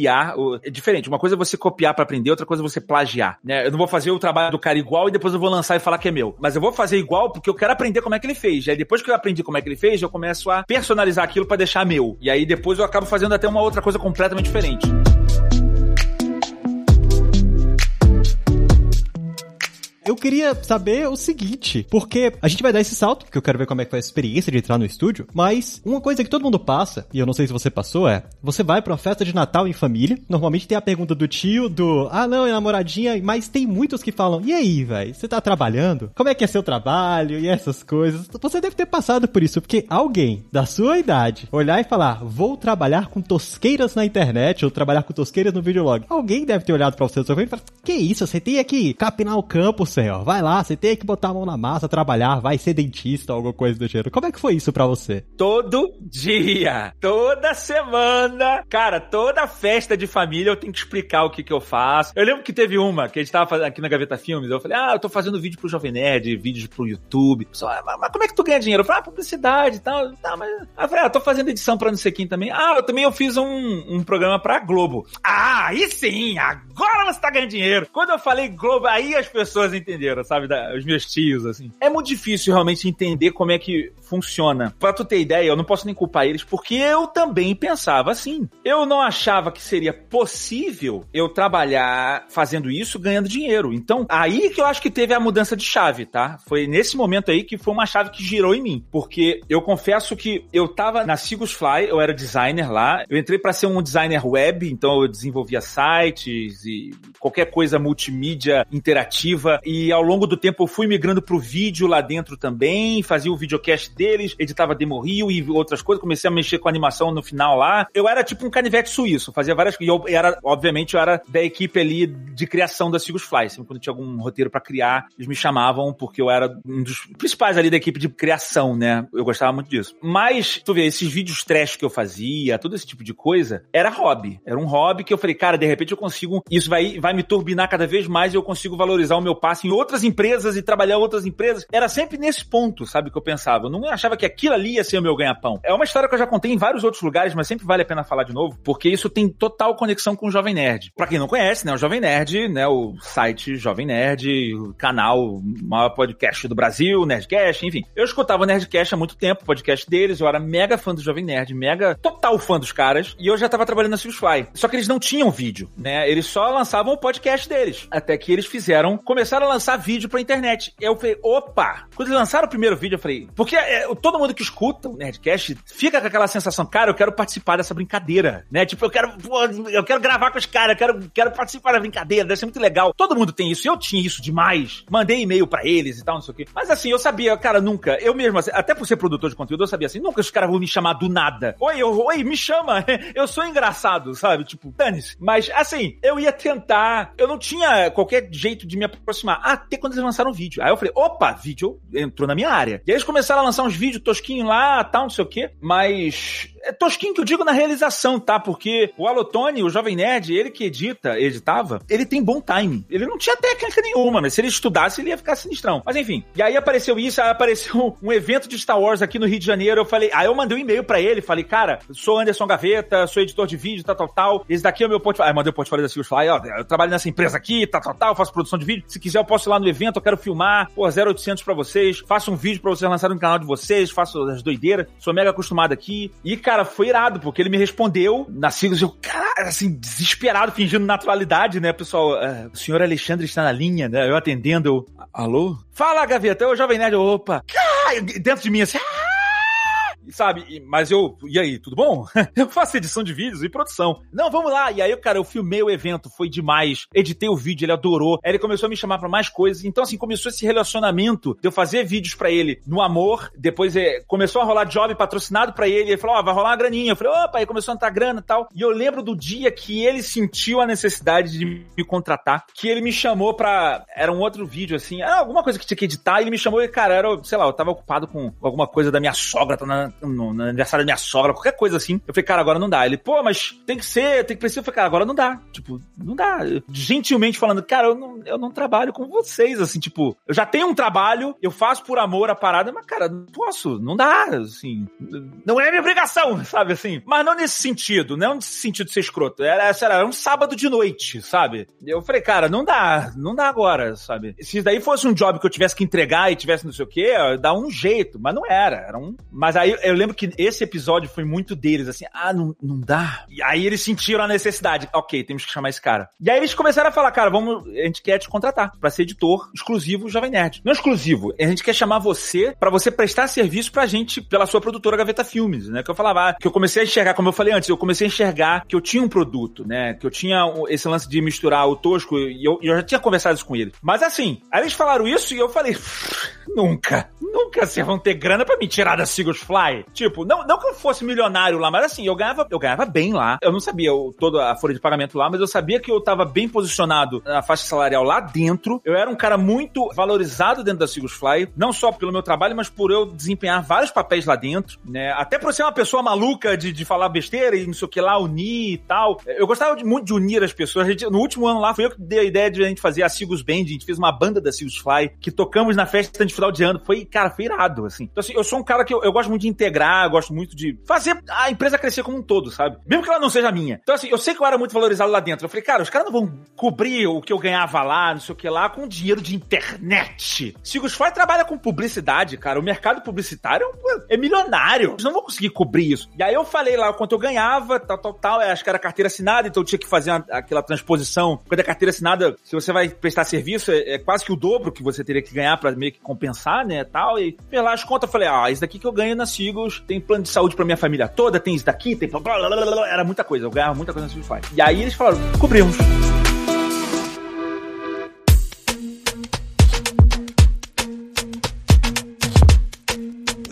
É diferente. Uma coisa é você copiar para aprender, outra coisa é você plagiar. Né? Eu não vou fazer o trabalho do cara igual e depois eu vou lançar e falar que é meu. Mas eu vou fazer igual porque eu quero aprender como é que ele fez. Aí depois que eu aprendi como é que ele fez, eu começo a personalizar aquilo para deixar meu. E aí depois eu acabo fazendo até uma outra coisa completamente diferente. Eu queria saber o seguinte, porque a gente vai dar esse salto, porque eu quero ver como é que foi a experiência de entrar no estúdio, mas uma coisa que todo mundo passa, e eu não sei se você passou, é, você vai pra uma festa de Natal em família, normalmente tem a pergunta do tio, do, ah não, é namoradinha, mas tem muitos que falam, e aí, velho, você tá trabalhando? Como é que é seu trabalho? E essas coisas. Você deve ter passado por isso, porque alguém da sua idade olhar e falar, vou trabalhar com tosqueiras na internet, ou trabalhar com tosqueiras no videolog. Alguém deve ter olhado pra você e falar, que isso, você tem que capinar o campo, senhor. Vai lá, você tem que botar a mão na massa, trabalhar, vai ser dentista alguma coisa do gênero. Como é que foi isso para você? Todo dia, toda semana, cara, toda festa de família eu tenho que explicar o que que eu faço. Eu lembro que teve uma que a gente tava aqui na Gaveta Filmes, eu falei, ah, eu tô fazendo vídeo pro Jovem Nerd, vídeos pro YouTube. Só, ah, mas, como é que tu ganha dinheiro? Eu falei, ah, publicidade e tal. Tá, mas... Aí eu falei, ah, tô fazendo edição pra não sei quem também. Ah, eu também eu fiz um, um programa pra Globo. Ah, aí sim, agora você tá ganhando dinheiro. Quando eu falei Globo, aí as pessoas entenderam, sabe? Da, os meus tios, assim. É muito difícil realmente entender como é que funciona. Pra tu ter ideia, eu não posso nem culpar eles, porque eu também pensava assim. Eu não achava que seria possível eu trabalhar fazendo isso ganhando dinheiro. Então, aí que eu acho que teve a mudança de chave, tá? Foi nesse momento aí que foi uma chave que girou em mim. Porque eu confesso que eu tava na Sigus Fly, eu era designer lá, eu entrei para ser um designer web, então eu desenvolvia sites e qualquer coisa multimídia interativa. Ao longo do tempo eu fui migrando pro vídeo lá dentro também, fazia o videocast deles, editava demo rio e outras coisas, comecei a mexer com animação no final lá. Eu era tipo um canivete suíço, fazia várias coisas. E eu era, obviamente, eu era da equipe ali de criação da Sigus Fly. Sempre quando tinha algum roteiro para criar, eles me chamavam porque eu era um dos principais ali da equipe de criação, né? Eu gostava muito disso. Mas, tu vê, esses vídeos trash que eu fazia, todo esse tipo de coisa, era hobby. Era um hobby que eu falei, cara, de repente eu consigo. Isso vai vai me turbinar cada vez mais e eu consigo valorizar o meu passe em outras empresas e trabalhar em outras empresas. Era sempre nesse ponto, sabe, que eu pensava. Eu não achava que aquilo ali ia ser o meu ganha-pão. É uma história que eu já contei em vários outros lugares, mas sempre vale a pena falar de novo, porque isso tem total conexão com o Jovem Nerd. Pra quem não conhece, né, o Jovem Nerd, né, o site Jovem Nerd, o canal, o maior podcast do Brasil, Nerdcast, enfim. Eu escutava o Nerdcast há muito tempo, o podcast deles, eu era mega fã do Jovem Nerd, mega total fã dos caras, e eu já tava trabalhando na Silverfly. Só que eles não tinham vídeo, né? Eles só lançavam o podcast deles. Até que eles fizeram, começaram a lançar vídeo pra internet. Eu falei, opa! Quando eles lançaram o primeiro vídeo, eu falei, porque é, todo mundo que escuta o Nerdcast fica com aquela sensação, cara, eu quero participar dessa brincadeira, né? Tipo, eu quero, pô, eu quero gravar com os caras, eu quero, quero participar da brincadeira, deve ser muito legal. Todo mundo tem isso, eu tinha isso demais. Mandei e-mail para eles e tal, não sei o quê. Mas assim, eu sabia, cara, nunca, eu mesmo, assim, até por ser produtor de conteúdo, eu sabia assim, nunca os caras vão me chamar do nada. Oi, eu, oi, me chama, eu sou engraçado, sabe? Tipo, dane-se. Mas assim, eu ia tentar, eu não tinha qualquer jeito de me aproximar. Até quando eles lançaram o vídeo. Aí eu falei, opa, vídeo entrou na minha área. E aí eles começaram a lançar uns vídeos tosquinhos lá, tal, não sei o quê. Mas é tosquinho que eu digo na realização, tá? Porque o Alotone, o Jovem Nerd, ele que edita, editava, ele tem bom time. Ele não tinha técnica nenhuma, mas se ele estudasse, ele ia ficar sinistrão. Mas enfim, e aí apareceu isso, aí apareceu um evento de Star Wars aqui no Rio de Janeiro. Eu falei, aí eu mandei um e-mail pra ele, falei, cara, sou Anderson Gaveta, sou editor de vídeo, tal, tal, tal. Esse daqui é o meu portfólio. Aí mandei o portfólio da Silvio Fly, ó, eu trabalho nessa empresa aqui, tal, tal, tal, faço produção de vídeo. Se quiser, eu posso ir lá no evento, eu quero filmar, pô, 0800 pra vocês, faço um vídeo pra vocês lançarem no canal de vocês, faço as doideiras, sou mega acostumado aqui. E, cara, foi irado, porque ele me respondeu na sigla, eu, cara, assim, desesperado, fingindo naturalidade, né, pessoal? Uh, o senhor Alexandre está na linha, né? Eu atendendo, eu, alô? Fala, Gaveta, é o Jovem Nerd, opa! Cara, dentro de mim, assim, ah! Sabe? Mas eu, e aí, tudo bom? eu faço edição de vídeos e produção. Não, vamos lá. E aí, cara, eu filmei o evento, foi demais. Editei o vídeo, ele adorou. Aí ele começou a me chamar para mais coisas. Então, assim, começou esse relacionamento de eu fazer vídeos para ele no amor. Depois é, começou a rolar job patrocinado para ele. Ele falou, ó, oh, vai rolar uma graninha. Eu falei, opa, aí começou a entrar grana e tal. E eu lembro do dia que ele sentiu a necessidade de me contratar, que ele me chamou pra. Era um outro vídeo, assim, era alguma coisa que tinha que editar. E ele me chamou e, cara, era, sei lá, eu tava ocupado com alguma coisa da minha sogra, tá na, no, no, aniversário da minha sogra, qualquer coisa assim. Eu falei, cara, agora não dá. Ele, pô, mas tem que ser, tem que precisar. Eu falei, cara, agora não dá. Tipo, não dá. Gentilmente falando, cara, eu não, eu não trabalho com vocês, assim, tipo, eu já tenho um trabalho, eu faço por amor a parada, mas, cara, não posso, não dá, assim, não é minha obrigação, sabe, assim. Mas não nesse sentido, não nesse sentido de ser escroto. Era, era um sábado de noite, sabe? Eu falei, cara, não dá, não dá agora, sabe? Se daí fosse um job que eu tivesse que entregar e tivesse não sei o quê, dá um jeito, mas não era. Era um. Mas aí eu lembro que esse episódio foi muito deles, assim, ah, não, não dá. E aí eles sentiram a necessidade. Ok, temos que chamar esse cara. E aí eles começaram a falar, cara, vamos, a gente quer te contratar para ser editor exclusivo Jovem Nerd. Não exclusivo, a gente quer chamar você para você prestar serviço pra gente pela sua produtora Gaveta Filmes, né? Que eu falava, ah, que eu comecei a enxergar, como eu falei antes, eu comecei a enxergar que eu tinha um produto, né? Que eu tinha esse lance de misturar o tosco e eu, eu já tinha conversado isso com ele. Mas assim, aí eles falaram isso e eu falei, nunca, nunca vocês vão ter grana para me tirar da Seagulls Fly. Tipo, não, não que eu fosse milionário lá, mas assim, eu ganhava, eu ganhava bem lá. Eu não sabia o, toda a folha de pagamento lá, mas eu sabia que eu tava bem posicionado na faixa salarial lá dentro. Eu era um cara muito valorizado dentro da Sigus Fly, não só pelo meu trabalho, mas por eu desempenhar vários papéis lá dentro, né? Até por ser uma pessoa maluca de, de falar besteira e não sei o que lá, unir e tal. Eu gostava de, muito de unir as pessoas. Gente, no último ano lá, foi eu que dei a ideia de a gente fazer a Sigus Band, a gente fez uma banda da Sigus Fly, que tocamos na festa de final de ano. Foi, cara, foi irado, assim. Então, assim, eu sou um cara que eu, eu gosto muito de integrar, gosto muito de fazer a empresa crescer como um todo, sabe? Mesmo que ela não seja minha. Então, assim, eu sei que eu era muito valorizado lá dentro. Eu falei, cara, os caras não vão cobrir o que eu ganhava lá, não sei o que lá, com dinheiro de internet. Sigus Fly trabalha com publicidade, cara. O mercado publicitário é milionário. Eles não vão conseguir cobrir isso. E aí eu falei lá quanto eu ganhava, tal, tal, tal. Acho que era carteira assinada, então eu tinha que fazer uma, aquela transposição. Quando é carteira assinada, se você vai prestar serviço, é, é quase que o dobro que você teria que ganhar pra meio que compensar, né, tal. E fez lá as contas, eu falei, ah, isso daqui que eu ganho na Sigos, tem plano de saúde pra minha família toda, tem isso daqui, tem blá, blá, blá, blá, era muita coisa, eu ganhava muita coisa na Sigos E aí eles falaram, cobrimos.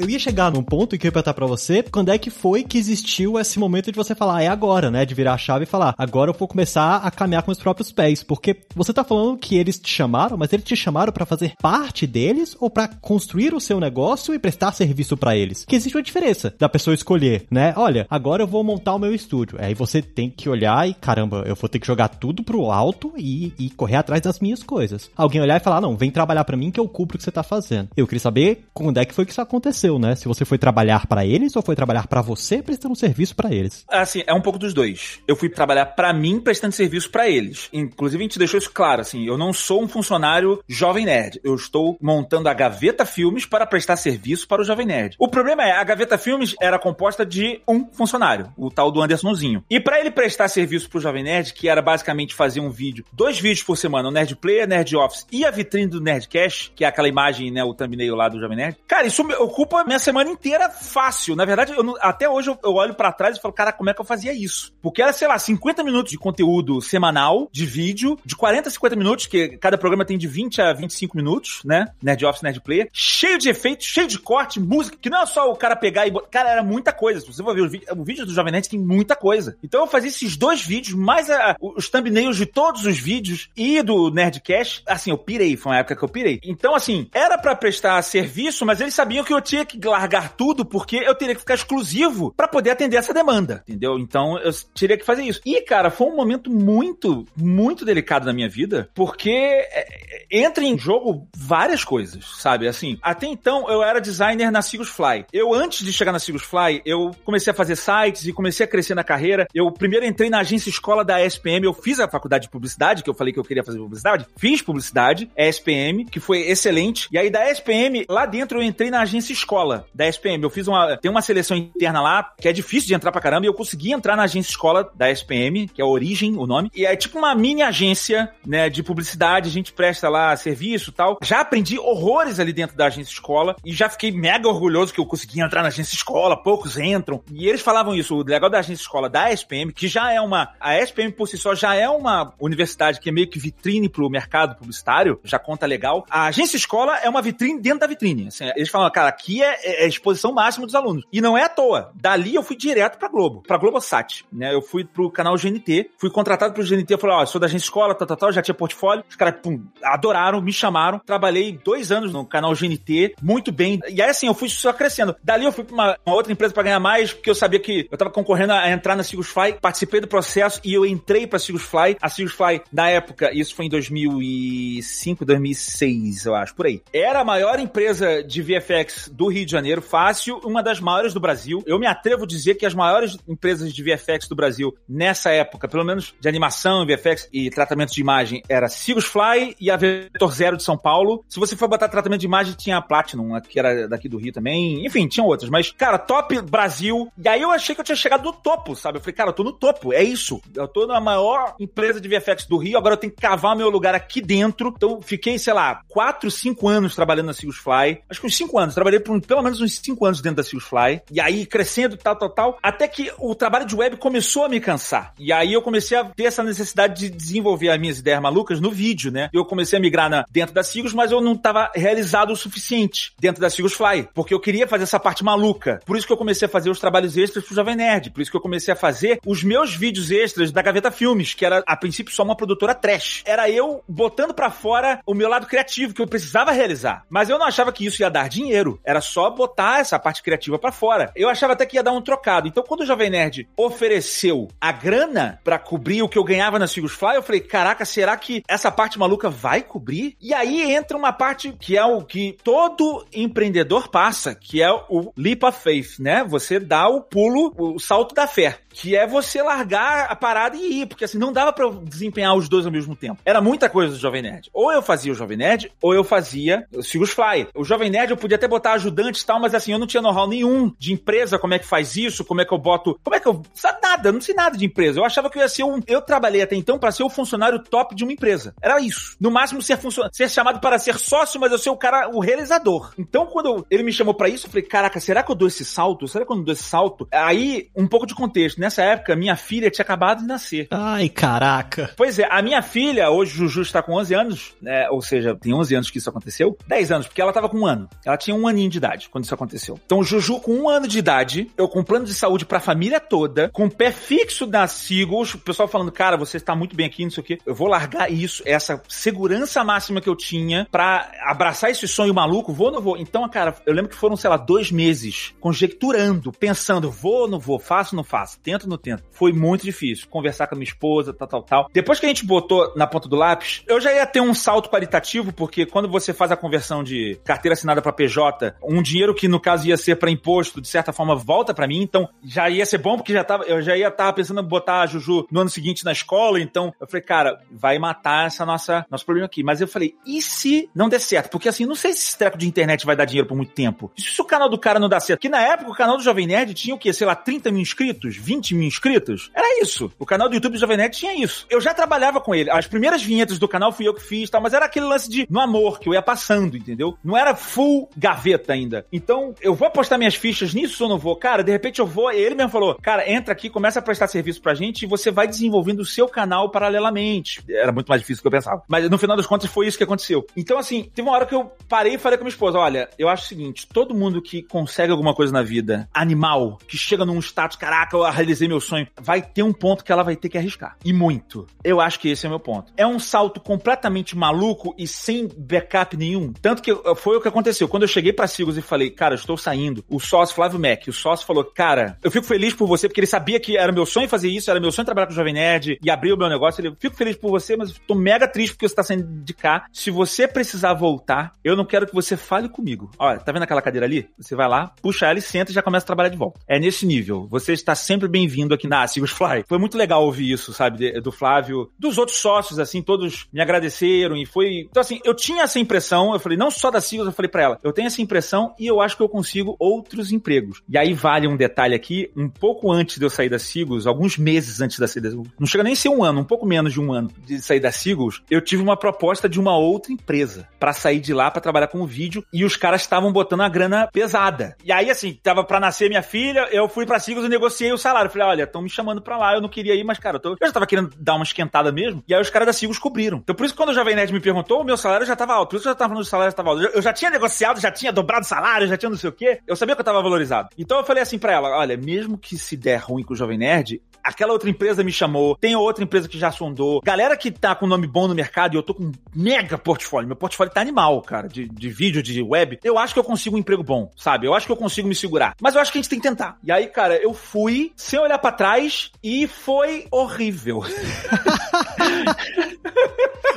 Eu ia chegar num ponto em que eu ia perguntar pra você quando é que foi que existiu esse momento de você falar, ah, é agora, né? De virar a chave e falar, agora eu vou começar a caminhar com os próprios pés. Porque você tá falando que eles te chamaram, mas eles te chamaram para fazer parte deles ou para construir o seu negócio e prestar serviço para eles? Que existe uma diferença da pessoa escolher, né? Olha, agora eu vou montar o meu estúdio. Aí você tem que olhar e, caramba, eu vou ter que jogar tudo pro alto e, e correr atrás das minhas coisas. Alguém olhar e falar, não, vem trabalhar para mim que eu cubro o que você tá fazendo. Eu queria saber quando é que foi que isso aconteceu, né? Se você foi trabalhar para eles ou foi trabalhar para você prestando serviço para eles. Assim, é um pouco dos dois. Eu fui trabalhar para mim prestando serviço para eles. Inclusive, a gente deixou isso claro, assim, eu não sou um funcionário jovem nerd. Eu estou montando a Gaveta Filmes para prestar serviço para o Jovem Nerd. O problema é, a Gaveta Filmes era composta de um funcionário, o tal do Andersonzinho. E para ele prestar serviço para o Jovem Nerd, que era basicamente fazer um vídeo, dois vídeos por semana, o Nerd Player, Nerd Office e a vitrine do Nerdcast, que é aquela imagem, né, o thumbnail lá do Jovem Nerd. Cara, isso ocupa minha semana inteira fácil. Na verdade, eu até hoje eu, eu olho para trás e falo, cara, como é que eu fazia isso? Porque era, sei lá, 50 minutos de conteúdo semanal, de vídeo, de 40 a 50 minutos, que cada programa tem de 20 a 25 minutos, né? Nerd Office, Nerd Player. Cheio de efeitos, cheio de corte, música, que não é só o cara pegar e... Cara, era muita coisa. Se você for ver o vídeo, o vídeo do Jovem Nerd tem muita coisa. Então eu fazia esses dois vídeos, mais a, os thumbnails de todos os vídeos e do Nerdcast. Assim, eu pirei, foi uma época que eu pirei. Então, assim, era para prestar serviço, mas eles sabiam que eu tinha que largar tudo porque eu teria que ficar exclusivo para poder atender essa demanda, entendeu? Então eu teria que fazer isso. E, cara, foi um momento muito, muito delicado na minha vida, porque é, é, entra em jogo várias coisas, sabe? Assim, até então eu era designer na Sigus Fly. Eu, antes de chegar na Sigus Fly, eu comecei a fazer sites e comecei a crescer na carreira. Eu primeiro entrei na agência escola da SPM, eu fiz a faculdade de publicidade, que eu falei que eu queria fazer publicidade, fiz publicidade, SPM, que foi excelente. E aí da SPM, lá dentro eu entrei na agência escola da SPM. Eu fiz uma, tem uma seleção interna lá, que é difícil de entrar pra caramba, e eu consegui entrar na agência escola da SPM, que é a Origem, o nome. E é tipo uma mini agência, né, de publicidade, a gente presta lá serviço e tal. Já aprendi horrores ali dentro da agência escola e já fiquei mega orgulhoso que eu consegui entrar na agência escola, poucos entram. E eles falavam isso, o legal da agência escola da SPM, que já é uma, a SPM por si só já é uma universidade que é meio que vitrine pro mercado publicitário, já conta legal. A agência escola é uma vitrine dentro da vitrine. Assim, eles falam, cara, aqui é, é a exposição máxima dos alunos. E não é à toa. Dali eu fui direto pra Globo, pra Globosat, né? Eu fui pro canal GNT, fui contratado pro GNT, falei, ó, sou da agência escola, tal, tal, tal, já tinha portfólio. Os caras, pum, adoraram, me chamaram. Trabalhei dois anos no canal GNT, muito bem. E aí, assim, eu fui só crescendo. Dali eu fui pra uma, uma outra empresa pra ganhar mais, porque eu sabia que eu tava concorrendo a entrar na Sigusfly, participei do processo e eu entrei pra Sigusfly. A Sigusfly, na época, isso foi em 2005, 2006, eu acho, por aí. Era a maior empresa de VFX do Rio de Janeiro, fácil, uma das maiores do Brasil. Eu me atrevo a dizer que as maiores empresas de VFX do Brasil nessa época, pelo menos de animação, VFX e tratamento de imagem, era Sigusfly e a Vetor Zero de São Paulo. Se você for botar tratamento de imagem, tinha a Platinum, que era daqui do Rio também. Enfim, tinham outras. Mas, cara, top Brasil. E aí eu achei que eu tinha chegado no topo, sabe? Eu falei, cara, eu tô no topo, é isso. Eu tô na maior empresa de VFX do Rio, agora eu tenho que cavar meu lugar aqui dentro. Então, fiquei, sei lá, 4, 5 anos trabalhando na Sigusfly. Acho que uns 5 anos. Trabalhei por pelo menos uns 5 anos dentro da Sigusfly. E aí, crescendo, tal, tal, tal. Até que o trabalho de web começou a me cansar. E aí eu comecei a ter essa necessidade de desenvolver as minhas ideias malucas no vídeo, né? Eu comecei a migrar na, dentro da Sigus, mas eu não estava realizado o suficiente dentro da Sigus Fly. Porque eu queria fazer essa parte maluca. Por isso que eu comecei a fazer os trabalhos extras pro Jovem Nerd. Por isso que eu comecei a fazer os meus vídeos extras da Gaveta Filmes, que era, a princípio, só uma produtora trash. Era eu botando para fora o meu lado criativo, que eu precisava realizar. Mas eu não achava que isso ia dar dinheiro. Era só botar essa parte criativa para fora. Eu achava até que ia dar um trocado. Então, quando o Jovem Nerd ofereceu a grana para cobrir o que eu ganhava na Sigus Fly, eu falei, caraca, será que essa parte maluca vai cobrir? E aí entra uma parte que é o que todo empreendedor passa, que é o leap of faith, né? Você dá o pulo, o salto da fé que é você largar a parada e ir, porque assim, não dava para desempenhar os dois ao mesmo tempo. Era muita coisa do Jovem Nerd. Ou eu fazia o Jovem Nerd, ou eu fazia o Sigus Fly. O Jovem Nerd eu podia até botar e tal, mas assim, eu não tinha know-how nenhum de empresa, como é que faz isso, como é que eu boto, como é que eu, sabe nada, eu não sei nada de empresa. Eu achava que eu ia ser um, eu trabalhei até então para ser o funcionário top de uma empresa. Era isso. No máximo ser funcionário, ser chamado para ser sócio, mas eu ser o cara, o realizador. Então, quando ele me chamou para isso, eu falei, caraca, será que eu dou esse salto? Será que eu não dou esse salto? Aí, um pouco de contexto, nessa época, minha filha tinha acabado de nascer. Ai, caraca. Pois é, a minha filha, hoje Juju está com 11 anos, né, ou seja, tem 11 anos que isso aconteceu, 10 anos, porque ela estava com um ano. Ela tinha um aninho de idade. Idade quando isso aconteceu. Então, Juju, com um ano de idade, eu com plano de saúde pra família toda, com o pé fixo na Sigos, o pessoal falando, cara, você está muito bem aqui, não sei o quê. Eu vou largar isso, essa segurança máxima que eu tinha pra abraçar esse sonho maluco, vou ou não vou? Então, cara, eu lembro que foram, sei lá, dois meses conjecturando, pensando, vou ou não vou, faço ou não faço, tento ou não tento. Foi muito difícil conversar com a minha esposa, tal, tal, tal. Depois que a gente botou na ponta do lápis, eu já ia ter um salto qualitativo, porque quando você faz a conversão de carteira assinada para PJ, um dinheiro que no caso ia ser para imposto, de certa forma volta para mim, então já ia ser bom porque já tava, eu já ia estar tá pensando em botar a Juju no ano seguinte na escola, então eu falei, cara, vai matar essa nossa nosso problema aqui. Mas eu falei, e se não der certo? Porque assim, não sei se esse treco de internet vai dar dinheiro por muito tempo. E se o canal do cara não dá certo? Que na época o canal do Jovem Nerd tinha o quê? Sei lá, 30 mil inscritos, 20 mil inscritos? Era isso. O canal do YouTube do Jovem Nerd tinha isso. Eu já trabalhava com ele. As primeiras vinhetas do canal fui eu que fiz, tal, mas era aquele lance de no amor que eu ia passando, entendeu? Não era full gaveta ainda. Então, eu vou apostar minhas fichas nisso ou não vou? Cara, de repente eu vou. Ele mesmo falou: Cara, entra aqui, começa a prestar serviço pra gente e você vai desenvolvendo o seu canal paralelamente. Era muito mais difícil do que eu pensava. Mas no final das contas foi isso que aconteceu. Então, assim, teve uma hora que eu parei e falei com minha esposa: Olha, eu acho o seguinte: todo mundo que consegue alguma coisa na vida, animal, que chega num status, caraca, eu realizei meu sonho, vai ter um ponto que ela vai ter que arriscar. E muito. Eu acho que esse é o meu ponto. É um salto completamente maluco e sem backup nenhum. Tanto que foi o que aconteceu. Quando eu cheguei pra Sigos e falei, cara, estou saindo, o sócio Flávio Mac, o sócio falou, cara, eu fico feliz por você, porque ele sabia que era meu sonho fazer isso, era meu sonho trabalhar com o Jovem Nerd e abrir o meu negócio. Ele, fico feliz por você, mas tô mega triste porque você tá saindo de cá. Se você precisar voltar, eu não quero que você fale comigo. Olha, tá vendo aquela cadeira ali? Você vai lá, puxa ela e senta e já começa a trabalhar de volta. É nesse nível. Você está sempre bem-vindo aqui na Sigos Fly. Foi muito legal ouvir isso, sabe, do Flávio, dos outros sócios, assim, todos me agradeceram e foi. Então, assim, eu tinha essa impressão, eu falei, não só da Sigos, eu falei para ela, eu tenho essa impressão e eu acho que eu consigo outros empregos. E aí vale um detalhe aqui, um pouco antes de eu sair da Sigos, alguns meses antes da saída, não chega nem a ser um ano, um pouco menos de um ano de sair da Sigos, eu tive uma proposta de uma outra empresa para sair de lá para trabalhar com o vídeo e os caras estavam botando a grana pesada. E aí, assim, tava para nascer minha filha, eu fui pra Sigos e negociei o salário. Falei, olha, estão me chamando pra lá, eu não queria ir, mas, cara, eu, tô... eu já tava querendo dar uma esquentada mesmo. E aí os caras da Sigos cobriram. Então, por isso que quando o Jovem Nerd me perguntou, o meu salário já tava alto. Por isso que eu já tava falando do salário já tava alto. Eu já tinha negociado, já tinha dobrado o salário, já tinha não sei o quê. Eu sabia que eu tava valorizado. Então eu falei assim pra ela: olha, mesmo que se der ruim com o Jovem Nerd, aquela outra empresa me chamou, tem outra empresa que já sondou. Galera que tá com nome bom no mercado e eu tô com um mega portfólio. Meu portfólio tá animal, cara, de, de vídeo, de web. Eu acho que eu consigo um emprego bom, sabe? Eu acho que eu consigo me segurar. Mas eu acho que a gente tem que tentar. E aí, cara, eu fui sem olhar para trás e foi horrível.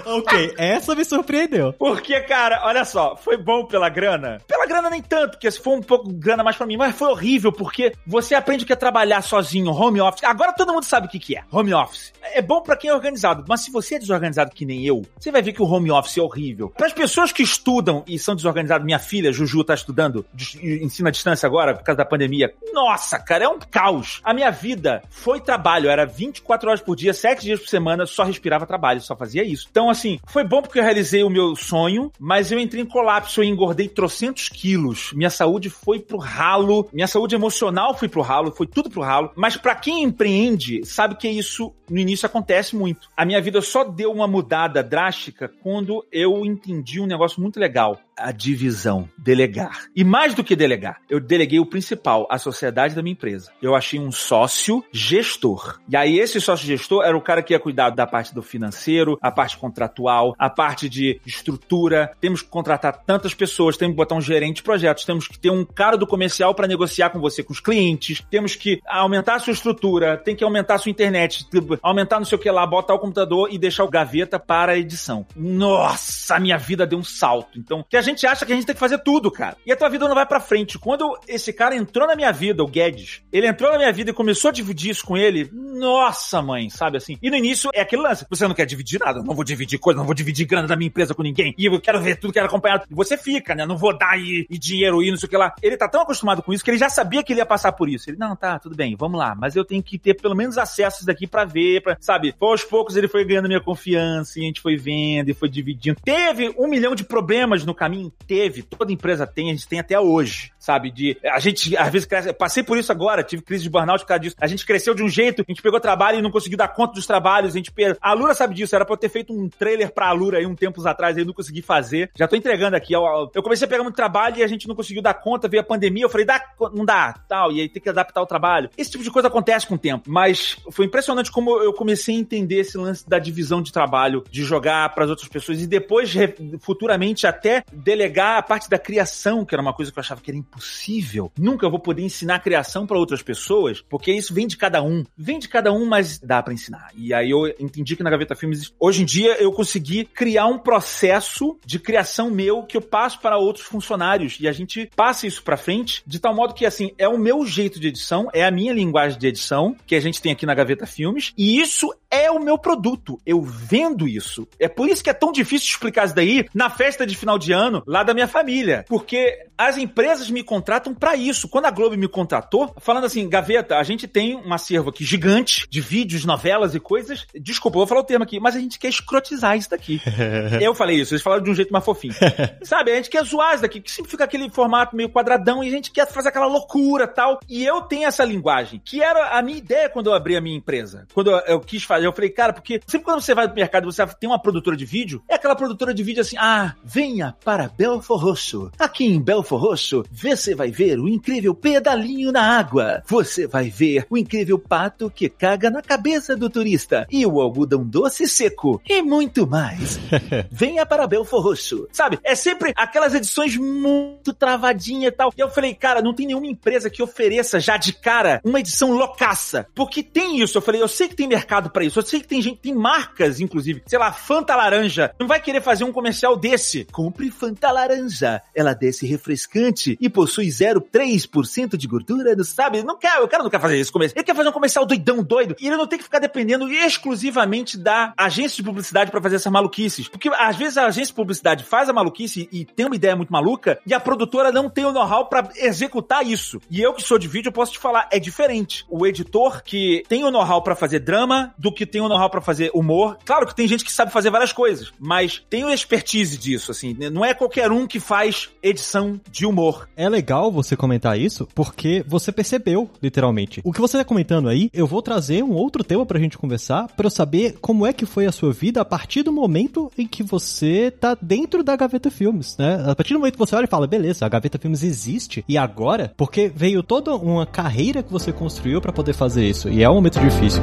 ok, essa me surpreendeu. Porque, cara, olha só, foi bom pela grana? Pela grana nem tanto, porque se for um pouco grana mais pra mim, mas foi horrível, porque você aprende o que é trabalhar sozinho, home office. Agora todo mundo sabe o que, que é, home office. É bom para quem é organizado, mas se você é desorganizado que nem eu, você vai ver que o home office é horrível. Para as pessoas que estudam e são desorganizadas, minha filha, Juju, tá estudando, ensina à distância agora, por causa da pandemia. Nossa, cara, é um caos. A minha vida foi trabalho, era 24 horas por dia, 7 dias por semana, só respirava trabalho, só fazia isso. Então, assim, foi bom porque eu realizei o meu sonho, mas eu entrei em colapso e engordei trocentos quilos. Minha saúde foi pro ralo, minha saúde emocional foi pro ralo, foi tudo pro ralo. Mas para quem empreende, sabe que isso no início acontece muito. A minha vida só deu uma mudada drástica quando eu entendi um negócio muito legal a divisão, delegar. E mais do que delegar, eu deleguei o principal, a sociedade da minha empresa. Eu achei um sócio gestor. E aí esse sócio gestor era o cara que ia cuidar da parte do financeiro, a parte contratual, a parte de estrutura. Temos que contratar tantas pessoas, temos que botar um gerente de projetos, temos que ter um cara do comercial para negociar com você, com os clientes, temos que aumentar a sua estrutura, tem que aumentar a sua internet, aumentar não sei o que lá, botar o computador e deixar o gaveta para a edição. Nossa, minha vida deu um salto. Então, que a gente acha que a gente tem que fazer tudo, cara. E a tua vida não vai para frente. Quando esse cara entrou na minha vida, o Guedes, ele entrou na minha vida e começou a dividir isso com ele, nossa, mãe, sabe assim? E no início é aquele lance, você não quer dividir nada, não vou dividir coisa, não vou dividir grana da minha empresa com ninguém, e eu quero ver tudo, quero acompanhar. E você fica, né? Não vou dar e, e dinheiro e não sei o que lá. Ele tá tão acostumado com isso que ele já sabia que ele ia passar por isso. Ele, não, tá, tudo bem, vamos lá, mas eu tenho que ter pelo menos acessos daqui para ver, pra, sabe? Aos poucos ele foi ganhando minha confiança e a gente foi vendo e foi dividindo. Teve um milhão de problemas no caminho? Teve. Toda empresa tem, a gente tem até hoje. Sabe? De a gente às vezes cresce, passei por isso agora, tive crise de burnout por causa disso. A gente cresceu de um jeito, a gente pegou trabalho e não conseguiu dar conta dos trabalhos, a gente per... a Lura sabe disso, era pra eu ter feito um trailer pra Lura aí um tempos atrás, aí não consegui fazer. Já tô entregando aqui, eu comecei a pegar muito trabalho e a gente não conseguiu dar conta, veio a pandemia, eu falei, dá, não dá, tal, e aí tem que adaptar o trabalho. Esse tipo de coisa acontece com o tempo, mas foi impressionante como eu comecei a entender esse lance da divisão de trabalho, de jogar para as outras pessoas e depois futuramente até delegar a parte da criação, que era uma coisa que eu achava que era impossível. Nunca vou poder ensinar criação para outras pessoas, porque isso vem de cada um. Vem de cada um, mas dá para ensinar. E aí eu entendi que na Gaveta Filmes, hoje em dia eu consegui criar um processo de criação meu que eu passo para outros funcionários e a gente passa isso para frente de tal modo que assim, é o meu jeito de edição, é a minha linguagem de edição que a gente tem aqui na Gaveta Filmes e isso é o meu produto. Eu vendo isso. É por isso que é tão difícil explicar isso daí na festa de final de ano lá da minha família. Porque as empresas me contratam para isso. Quando a Globo me contratou, falando assim, Gaveta, a gente tem um acervo aqui gigante de vídeos, novelas e coisas. Desculpa, eu vou falar o termo aqui, mas a gente quer escrotizar isso daqui. eu falei isso, eles falaram de um jeito mais fofinho. Sabe, a gente quer zoar isso daqui, que sempre fica aquele formato meio quadradão e a gente quer fazer aquela loucura tal. E eu tenho essa linguagem, que era a minha ideia quando eu abri a minha empresa. Quando eu, eu quis fazer eu falei, cara, porque sempre quando você vai pro mercado você tem uma produtora de vídeo, é aquela produtora de vídeo assim, ah, venha para Belfor Roxo. Aqui em Belfor Roxo, você vai ver o incrível pedalinho na água. Você vai ver o incrível pato que caga na cabeça do turista. E o algodão doce seco. E muito mais. venha para Belfor Roxo. Sabe? É sempre aquelas edições muito travadinha e tal. E eu falei, cara, não tem nenhuma empresa que ofereça já de cara uma edição loucaça. Porque tem isso. Eu falei, eu sei que tem mercado para isso isso. Eu sei que tem gente, tem marcas, inclusive, sei lá, Fanta Laranja. Não vai querer fazer um comercial desse. Compre Fanta Laranja. Ela desce refrescante e possui 0,3% de gordura, não sabe? Não quer, o cara não quer fazer esse comercial. Ele quer fazer um comercial doidão, doido. E ele não tem que ficar dependendo exclusivamente da agência de publicidade para fazer essas maluquices. Porque às vezes a agência de publicidade faz a maluquice e tem uma ideia muito maluca e a produtora não tem o know-how para executar isso. E eu que sou de vídeo, eu posso te falar, é diferente. O editor que tem o know-how para fazer drama do que que tem o know-how pra fazer humor. Claro que tem gente que sabe fazer várias coisas, mas tem o expertise disso, assim. Não é qualquer um que faz edição de humor. É legal você comentar isso, porque você percebeu, literalmente. O que você tá comentando aí, eu vou trazer um outro tema pra gente conversar, pra eu saber como é que foi a sua vida a partir do momento em que você tá dentro da Gaveta Filmes, né? A partir do momento que você olha e fala, beleza, a Gaveta Filmes existe, e agora? Porque veio toda uma carreira que você construiu para poder fazer isso, e é um momento difícil.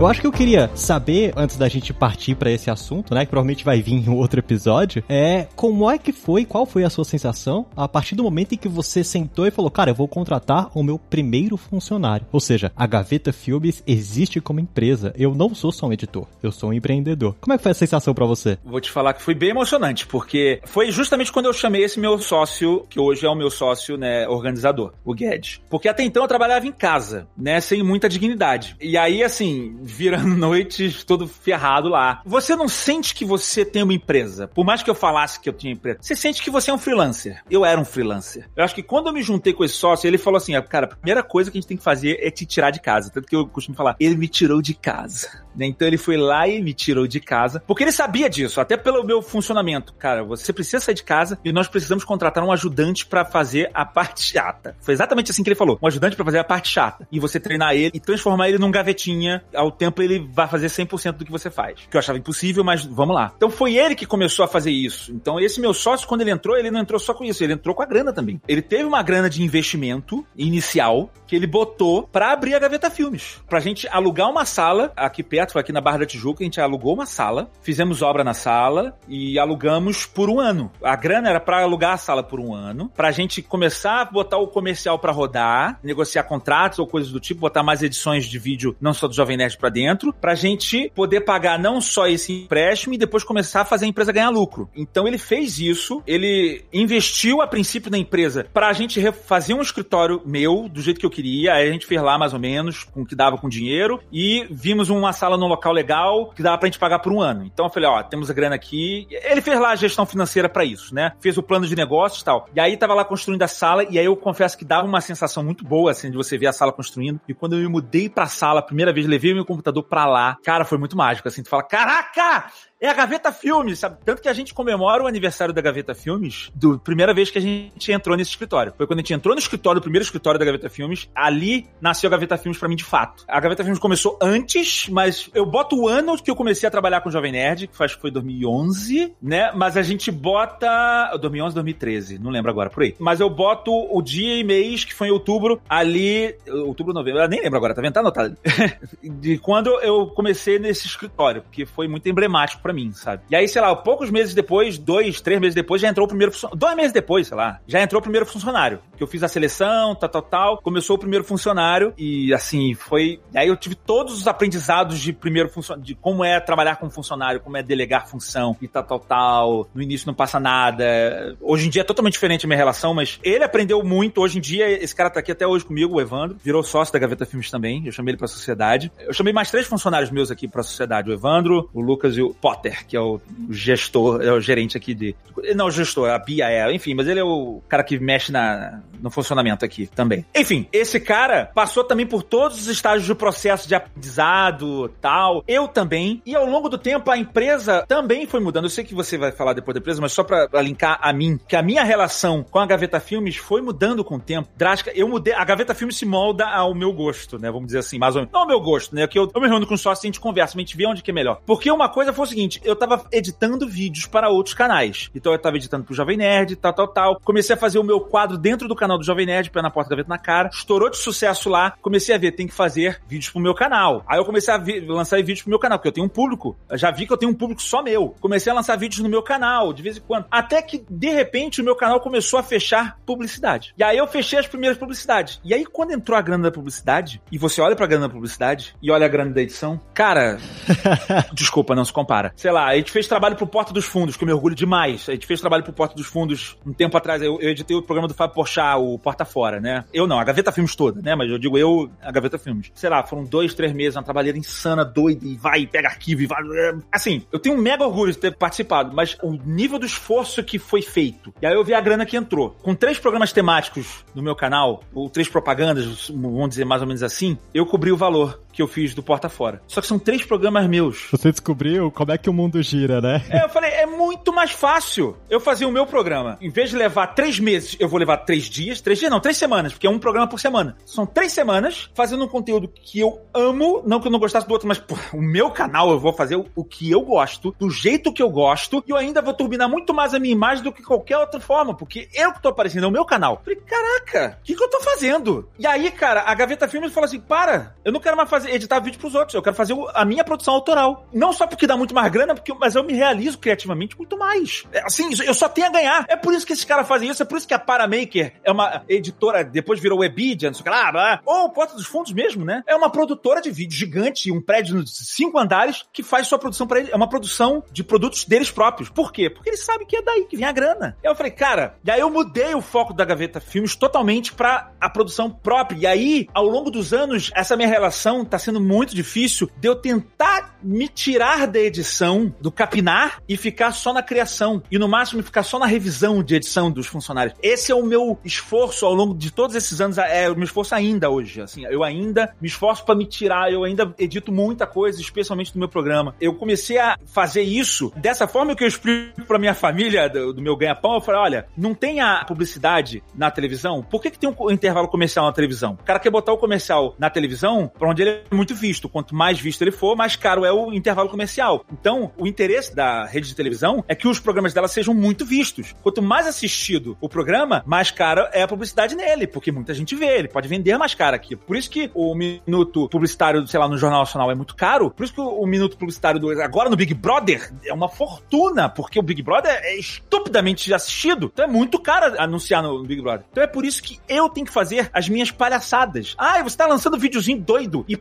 Eu acho que eu queria saber, antes da gente partir para esse assunto, né, que provavelmente vai vir em outro episódio, é como é que foi, qual foi a sua sensação a partir do momento em que você sentou e falou, cara, eu vou contratar o meu primeiro funcionário. Ou seja, a Gaveta Filmes existe como empresa. Eu não sou só um editor, eu sou um empreendedor. Como é que foi a sensação para você? Vou te falar que foi bem emocionante, porque foi justamente quando eu chamei esse meu sócio, que hoje é o meu sócio, né, organizador, o Guedes. Porque até então eu trabalhava em casa, né, sem muita dignidade. E aí, assim, virando noites todo ferrado lá. Você não sente que você tem uma empresa. Por mais que eu falasse que eu tinha empresa, você sente que você é um freelancer. Eu era um freelancer. Eu acho que quando eu me juntei com esse sócio, ele falou assim: cara, a primeira coisa que a gente tem que fazer é te tirar de casa. Tanto que eu costumo falar, ele me tirou de casa. Né? Então ele foi lá e me tirou de casa, porque ele sabia disso, até pelo meu funcionamento. Cara, você precisa sair de casa e nós precisamos contratar um ajudante para fazer a parte chata. Foi exatamente assim que ele falou: um ajudante para fazer a parte chata. E você treinar ele e transformar ele num gavetinha ao tempo ele vai fazer 100% do que você faz. Que eu achava impossível, mas vamos lá. Então foi ele que começou a fazer isso. Então esse meu sócio, quando ele entrou, ele não entrou só com isso, ele entrou com a grana também. Ele teve uma grana de investimento inicial que ele botou para abrir a Gaveta Filmes. Pra gente alugar uma sala aqui perto, aqui na Barra da Tijuca, a gente alugou uma sala, fizemos obra na sala e alugamos por um ano. A grana era para alugar a sala por um ano, pra gente começar a botar o comercial para rodar, negociar contratos ou coisas do tipo, botar mais edições de vídeo, não só do Jovem Nerd pra dentro, lucro pra gente poder pagar não só esse empréstimo e depois começar a fazer a empresa ganhar lucro. Então ele fez isso, ele investiu a princípio na empresa pra gente fazer um escritório meu, do jeito que eu queria, aí a gente fez lá mais ou menos, com o que dava com dinheiro, e vimos uma sala num local legal que dava pra gente pagar por um ano. Então eu falei, ó, temos a grana aqui. Ele fez lá a gestão financeira para isso, né? Fez o plano de negócios e tal. E aí tava lá construindo a sala e aí eu confesso que dava uma sensação muito boa, assim, de você ver a sala construindo. E quando eu me mudei pra sala, a primeira vez, levei meu computador pra lá, cara, foi muito mágico, assim, tu fala, caraca! É a Gaveta Filmes, sabe? Tanto que a gente comemora o aniversário da Gaveta Filmes do primeira vez que a gente entrou nesse escritório. Foi quando a gente entrou no escritório, o primeiro escritório da Gaveta Filmes, ali nasceu a Gaveta Filmes para mim de fato. A Gaveta Filmes começou antes, mas eu boto o ano que eu comecei a trabalhar com o Jovem Nerd, que faz que foi 2011, né? Mas a gente bota 2011, 2013, não lembro agora por aí. Mas eu boto o dia e mês que foi em outubro, ali, outubro, novembro, eu nem lembro agora, tá vendo? Tá anotado. de quando eu comecei nesse escritório, porque foi muito emblemático para mim, sabe? E aí, sei lá, poucos meses depois, dois, três meses depois, já entrou o primeiro funcionário. Dois meses depois, sei lá, já entrou o primeiro funcionário. Que eu fiz a seleção, tal, tal, tal. Começou o primeiro funcionário e assim, foi. Aí eu tive todos os aprendizados de primeiro funcionário, de como é trabalhar com funcionário, como é delegar função e tal, tal, tal. No início não passa nada. Hoje em dia é totalmente diferente a minha relação, mas ele aprendeu muito. Hoje em dia, esse cara tá aqui até hoje comigo, o Evandro. Virou sócio da Gaveta Filmes também. Eu chamei ele pra sociedade. Eu chamei mais três funcionários meus aqui pra sociedade: o Evandro, o Lucas e o Potter. Potter, que é o gestor, é o gerente aqui de. Não, gestor, a Bia é, enfim, mas ele é o cara que mexe na, no funcionamento aqui também. Enfim, esse cara passou também por todos os estágios do processo de aprendizado tal. Eu também. E ao longo do tempo, a empresa também foi mudando. Eu sei que você vai falar depois da empresa, mas só pra, pra linkar a mim, que a minha relação com a Gaveta Filmes foi mudando com o tempo. Drástica. Eu mudei. A Gaveta Filmes se molda ao meu gosto, né? Vamos dizer assim, mais ou menos. Não ao meu gosto, né? Que eu, eu me reúno com sócio e a gente conversa, a gente vê onde que é melhor. Porque uma coisa foi o seguinte, eu tava editando vídeos para outros canais. Então eu tava editando pro Jovem Nerd, tal, tal, tal. Comecei a fazer o meu quadro dentro do canal do Jovem Nerd, pé na porta, gaveta na cara. Estourou de sucesso lá. Comecei a ver, tem que fazer vídeos pro meu canal. Aí eu comecei a lançar vídeos pro meu canal, porque eu tenho um público. Eu já vi que eu tenho um público só meu. Comecei a lançar vídeos no meu canal, de vez em quando. Até que, de repente, o meu canal começou a fechar publicidade. E aí eu fechei as primeiras publicidades. E aí, quando entrou a grana da publicidade, e você olha pra grana da publicidade, e olha a grana da edição, cara. desculpa, não se compara. Sei lá, a gente fez trabalho pro Porta dos Fundos, que eu me orgulho demais. A gente fez trabalho pro Porta dos Fundos um tempo atrás. Eu, eu editei o programa do Fábio Porchat, o Porta Fora, né? Eu não, a Gaveta Filmes toda, né? Mas eu digo eu, a Gaveta Filmes. Sei lá, foram dois, três meses, uma trabalheira insana, doida, e vai, pega arquivo, e vai. Assim, eu tenho um mega orgulho de ter participado, mas o nível do esforço que foi feito. E aí eu vi a grana que entrou. Com três programas temáticos no meu canal, ou três propagandas, vamos dizer mais ou menos assim, eu cobri o valor que eu fiz do Porta Fora. Só que são três programas meus. Você descobriu como é que o mundo gira, né? É, eu falei, é muito mais fácil eu fazer o meu programa. Em vez de levar três meses, eu vou levar três dias, três dias não, três semanas, porque é um programa por semana. São três semanas fazendo um conteúdo que eu amo, não que eu não gostasse do outro, mas pô, o meu canal eu vou fazer o, o que eu gosto, do jeito que eu gosto, e eu ainda vou turbinar muito mais a minha imagem do que qualquer outra forma, porque eu que tô aparecendo, é o meu canal. falei, caraca, o que, que eu tô fazendo? E aí, cara, a Gaveta Filmes falou assim: para, eu não quero mais fazer, editar vídeo pros outros, eu quero fazer a minha produção autoral. Não só porque dá muito mais grana, porque, mas eu me realizo criativamente muito mais. É, assim, eu só tenho a ganhar. É por isso que esses caras fazem isso, é por isso que a Paramaker é uma editora, depois virou Webidia, não sei o que lá, blá, ou Porta dos Fundos mesmo, né? É uma produtora de vídeo gigante, um prédio de cinco andares, que faz sua produção para ele. É uma produção de produtos deles próprios. Por quê? Porque eles sabem que é daí que vem a grana. Aí eu falei, cara, e aí eu mudei o foco da Gaveta Filmes totalmente para a produção própria. E aí, ao longo dos anos, essa minha relação tá sendo muito difícil de eu tentar me tirar da edição, do capinar e ficar só na criação. E no máximo ficar só na revisão de edição dos funcionários. Esse é o meu esforço ao longo de todos esses anos. É o meu esforço ainda hoje. Assim, eu ainda me esforço para me tirar. Eu ainda edito muita coisa, especialmente no meu programa. Eu comecei a fazer isso dessa forma que eu explico pra minha família do, do meu ganha-pão. Eu falei: olha, não tem a publicidade na televisão? Por que, que tem um intervalo comercial na televisão? O cara quer botar o comercial na televisão pra onde ele muito visto. Quanto mais visto ele for, mais caro é o intervalo comercial. Então, o interesse da rede de televisão é que os programas dela sejam muito vistos. Quanto mais assistido o programa, mais caro é a publicidade nele, porque muita gente vê, ele pode vender mais caro aqui. Por isso que o minuto publicitário, sei lá, no Jornal Nacional é muito caro, por isso que o minuto publicitário do, agora no Big Brother é uma fortuna, porque o Big Brother é estupidamente assistido. Então é muito caro anunciar no Big Brother. Então é por isso que eu tenho que fazer as minhas palhaçadas. Ah, você tá lançando videozinho doido e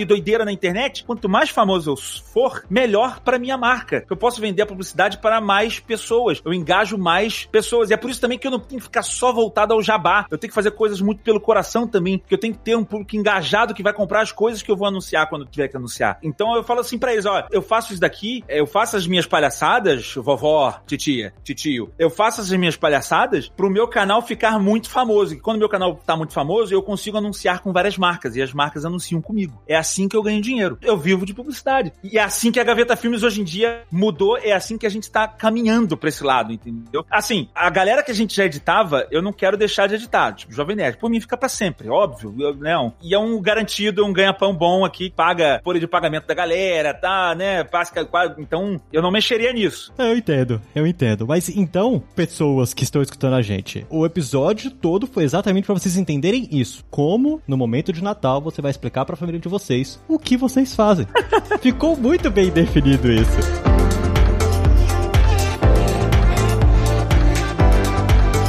e doideira na internet? Quanto mais famoso eu for, melhor para minha marca. Eu posso vender a publicidade para mais pessoas. Eu engajo mais pessoas. E é por isso também que eu não tenho que ficar só voltado ao jabá. Eu tenho que fazer coisas muito pelo coração também, porque eu tenho que ter um público engajado que vai comprar as coisas que eu vou anunciar quando tiver que anunciar. Então eu falo assim para eles, ó, eu faço isso daqui, eu faço as minhas palhaçadas, vovó, titia, titio, eu faço as minhas palhaçadas pro meu canal ficar muito famoso. E quando meu canal tá muito famoso, eu consigo anunciar com várias marcas e as marcas anunciam comigo. É assim que eu ganho dinheiro. Eu vivo de publicidade. E é assim que a Gaveta Filmes hoje em dia mudou, é assim que a gente tá caminhando pra esse lado, entendeu? Assim, a galera que a gente já editava, eu não quero deixar de editar. Tipo, Jovem Nerd, por mim fica para sempre, óbvio. Eu, não. E é um garantido, um ganha-pão bom aqui, paga por de pagamento da galera, tá, né? Então, eu não mexeria nisso. Eu entendo, eu entendo. Mas então, pessoas que estão escutando a gente, o episódio todo foi exatamente para vocês entenderem isso. Como, no momento de Natal, você vai explicar para a família de vocês o que vocês fazem. Ficou muito bem definido isso.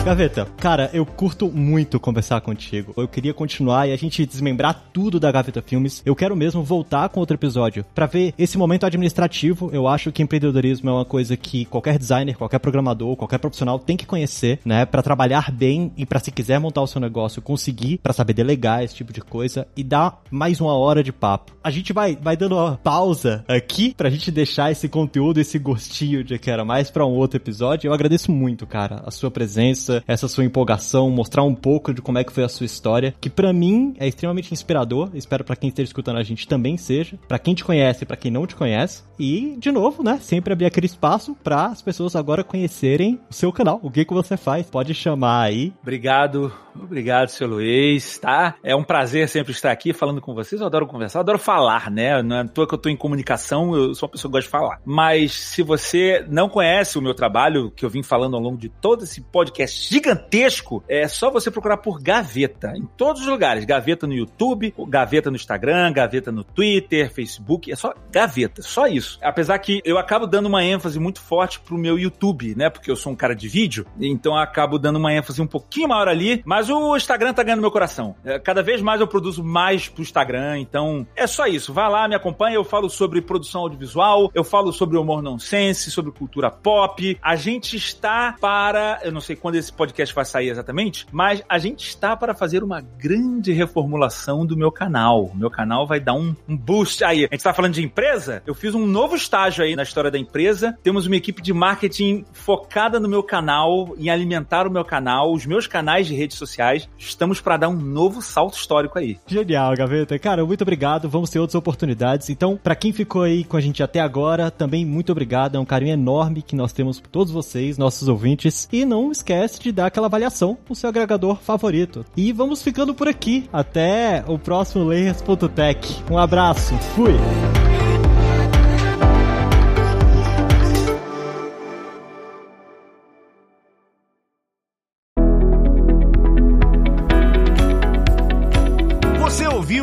Gaveta, cara, eu curto muito conversar contigo. Eu queria continuar e a gente desmembrar tudo da Gaveta Filmes. Eu quero mesmo voltar com outro episódio para ver esse momento administrativo. Eu acho que empreendedorismo é uma coisa que qualquer designer, qualquer programador, qualquer profissional tem que conhecer, né, para trabalhar bem e para se quiser montar o seu negócio, conseguir, para saber delegar esse tipo de coisa e dar mais uma hora de papo. A gente vai vai dando uma pausa aqui pra gente deixar esse conteúdo, esse gostinho de que era mais para um outro episódio. Eu agradeço muito, cara, a sua presença essa sua empolgação, mostrar um pouco de como é que foi a sua história, que para mim é extremamente inspirador. Espero para quem esteja escutando a gente também seja, para quem te conhece e para quem não te conhece. E de novo, né, sempre abrir aquele espaço para as pessoas agora conhecerem o seu canal, o que que você faz. Pode chamar aí. Obrigado, obrigado, seu Luiz, tá? É um prazer sempre estar aqui falando com vocês. Eu adoro conversar, adoro falar, né? Não é à toa que eu tô em comunicação, eu sou uma pessoa que gosta de falar. Mas se você não conhece o meu trabalho, que eu vim falando ao longo de todo esse podcast gigantesco, é só você procurar por Gaveta, em todos os lugares. Gaveta no YouTube, Gaveta no Instagram, Gaveta no Twitter, Facebook, é só Gaveta, só isso. Apesar que eu acabo dando uma ênfase muito forte pro meu YouTube, né? Porque eu sou um cara de vídeo, então eu acabo dando uma ênfase um pouquinho maior ali, mas o Instagram tá ganhando meu coração. É, cada vez mais eu produzo mais pro Instagram, então é só isso. Vá lá, me acompanha, eu falo sobre produção audiovisual, eu falo sobre humor nonsense, sobre cultura pop. A gente está para, eu não sei quando esse podcast vai sair exatamente, mas a gente está para fazer uma grande reformulação do meu canal. Meu canal vai dar um, um boost aí. A gente está falando de empresa? Eu fiz um novo estágio aí na história da empresa. Temos uma equipe de marketing focada no meu canal, em alimentar o meu canal, os meus canais de redes sociais. Estamos para dar um novo salto histórico aí. Genial, Gaveta. Cara, muito obrigado. Vamos ter outras oportunidades. Então, para quem ficou aí com a gente até agora, também muito obrigado. É um carinho enorme que nós temos por todos vocês, nossos ouvintes. E não esquece de dar aquela avaliação no seu agregador favorito. E vamos ficando por aqui. Até o próximo Layers.tech. Um abraço. Fui!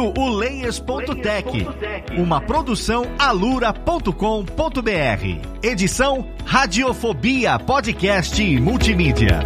Ouviu o Layers.tech, uma produção alura.com.br. Edição Radiofobia Podcast e Multimídia.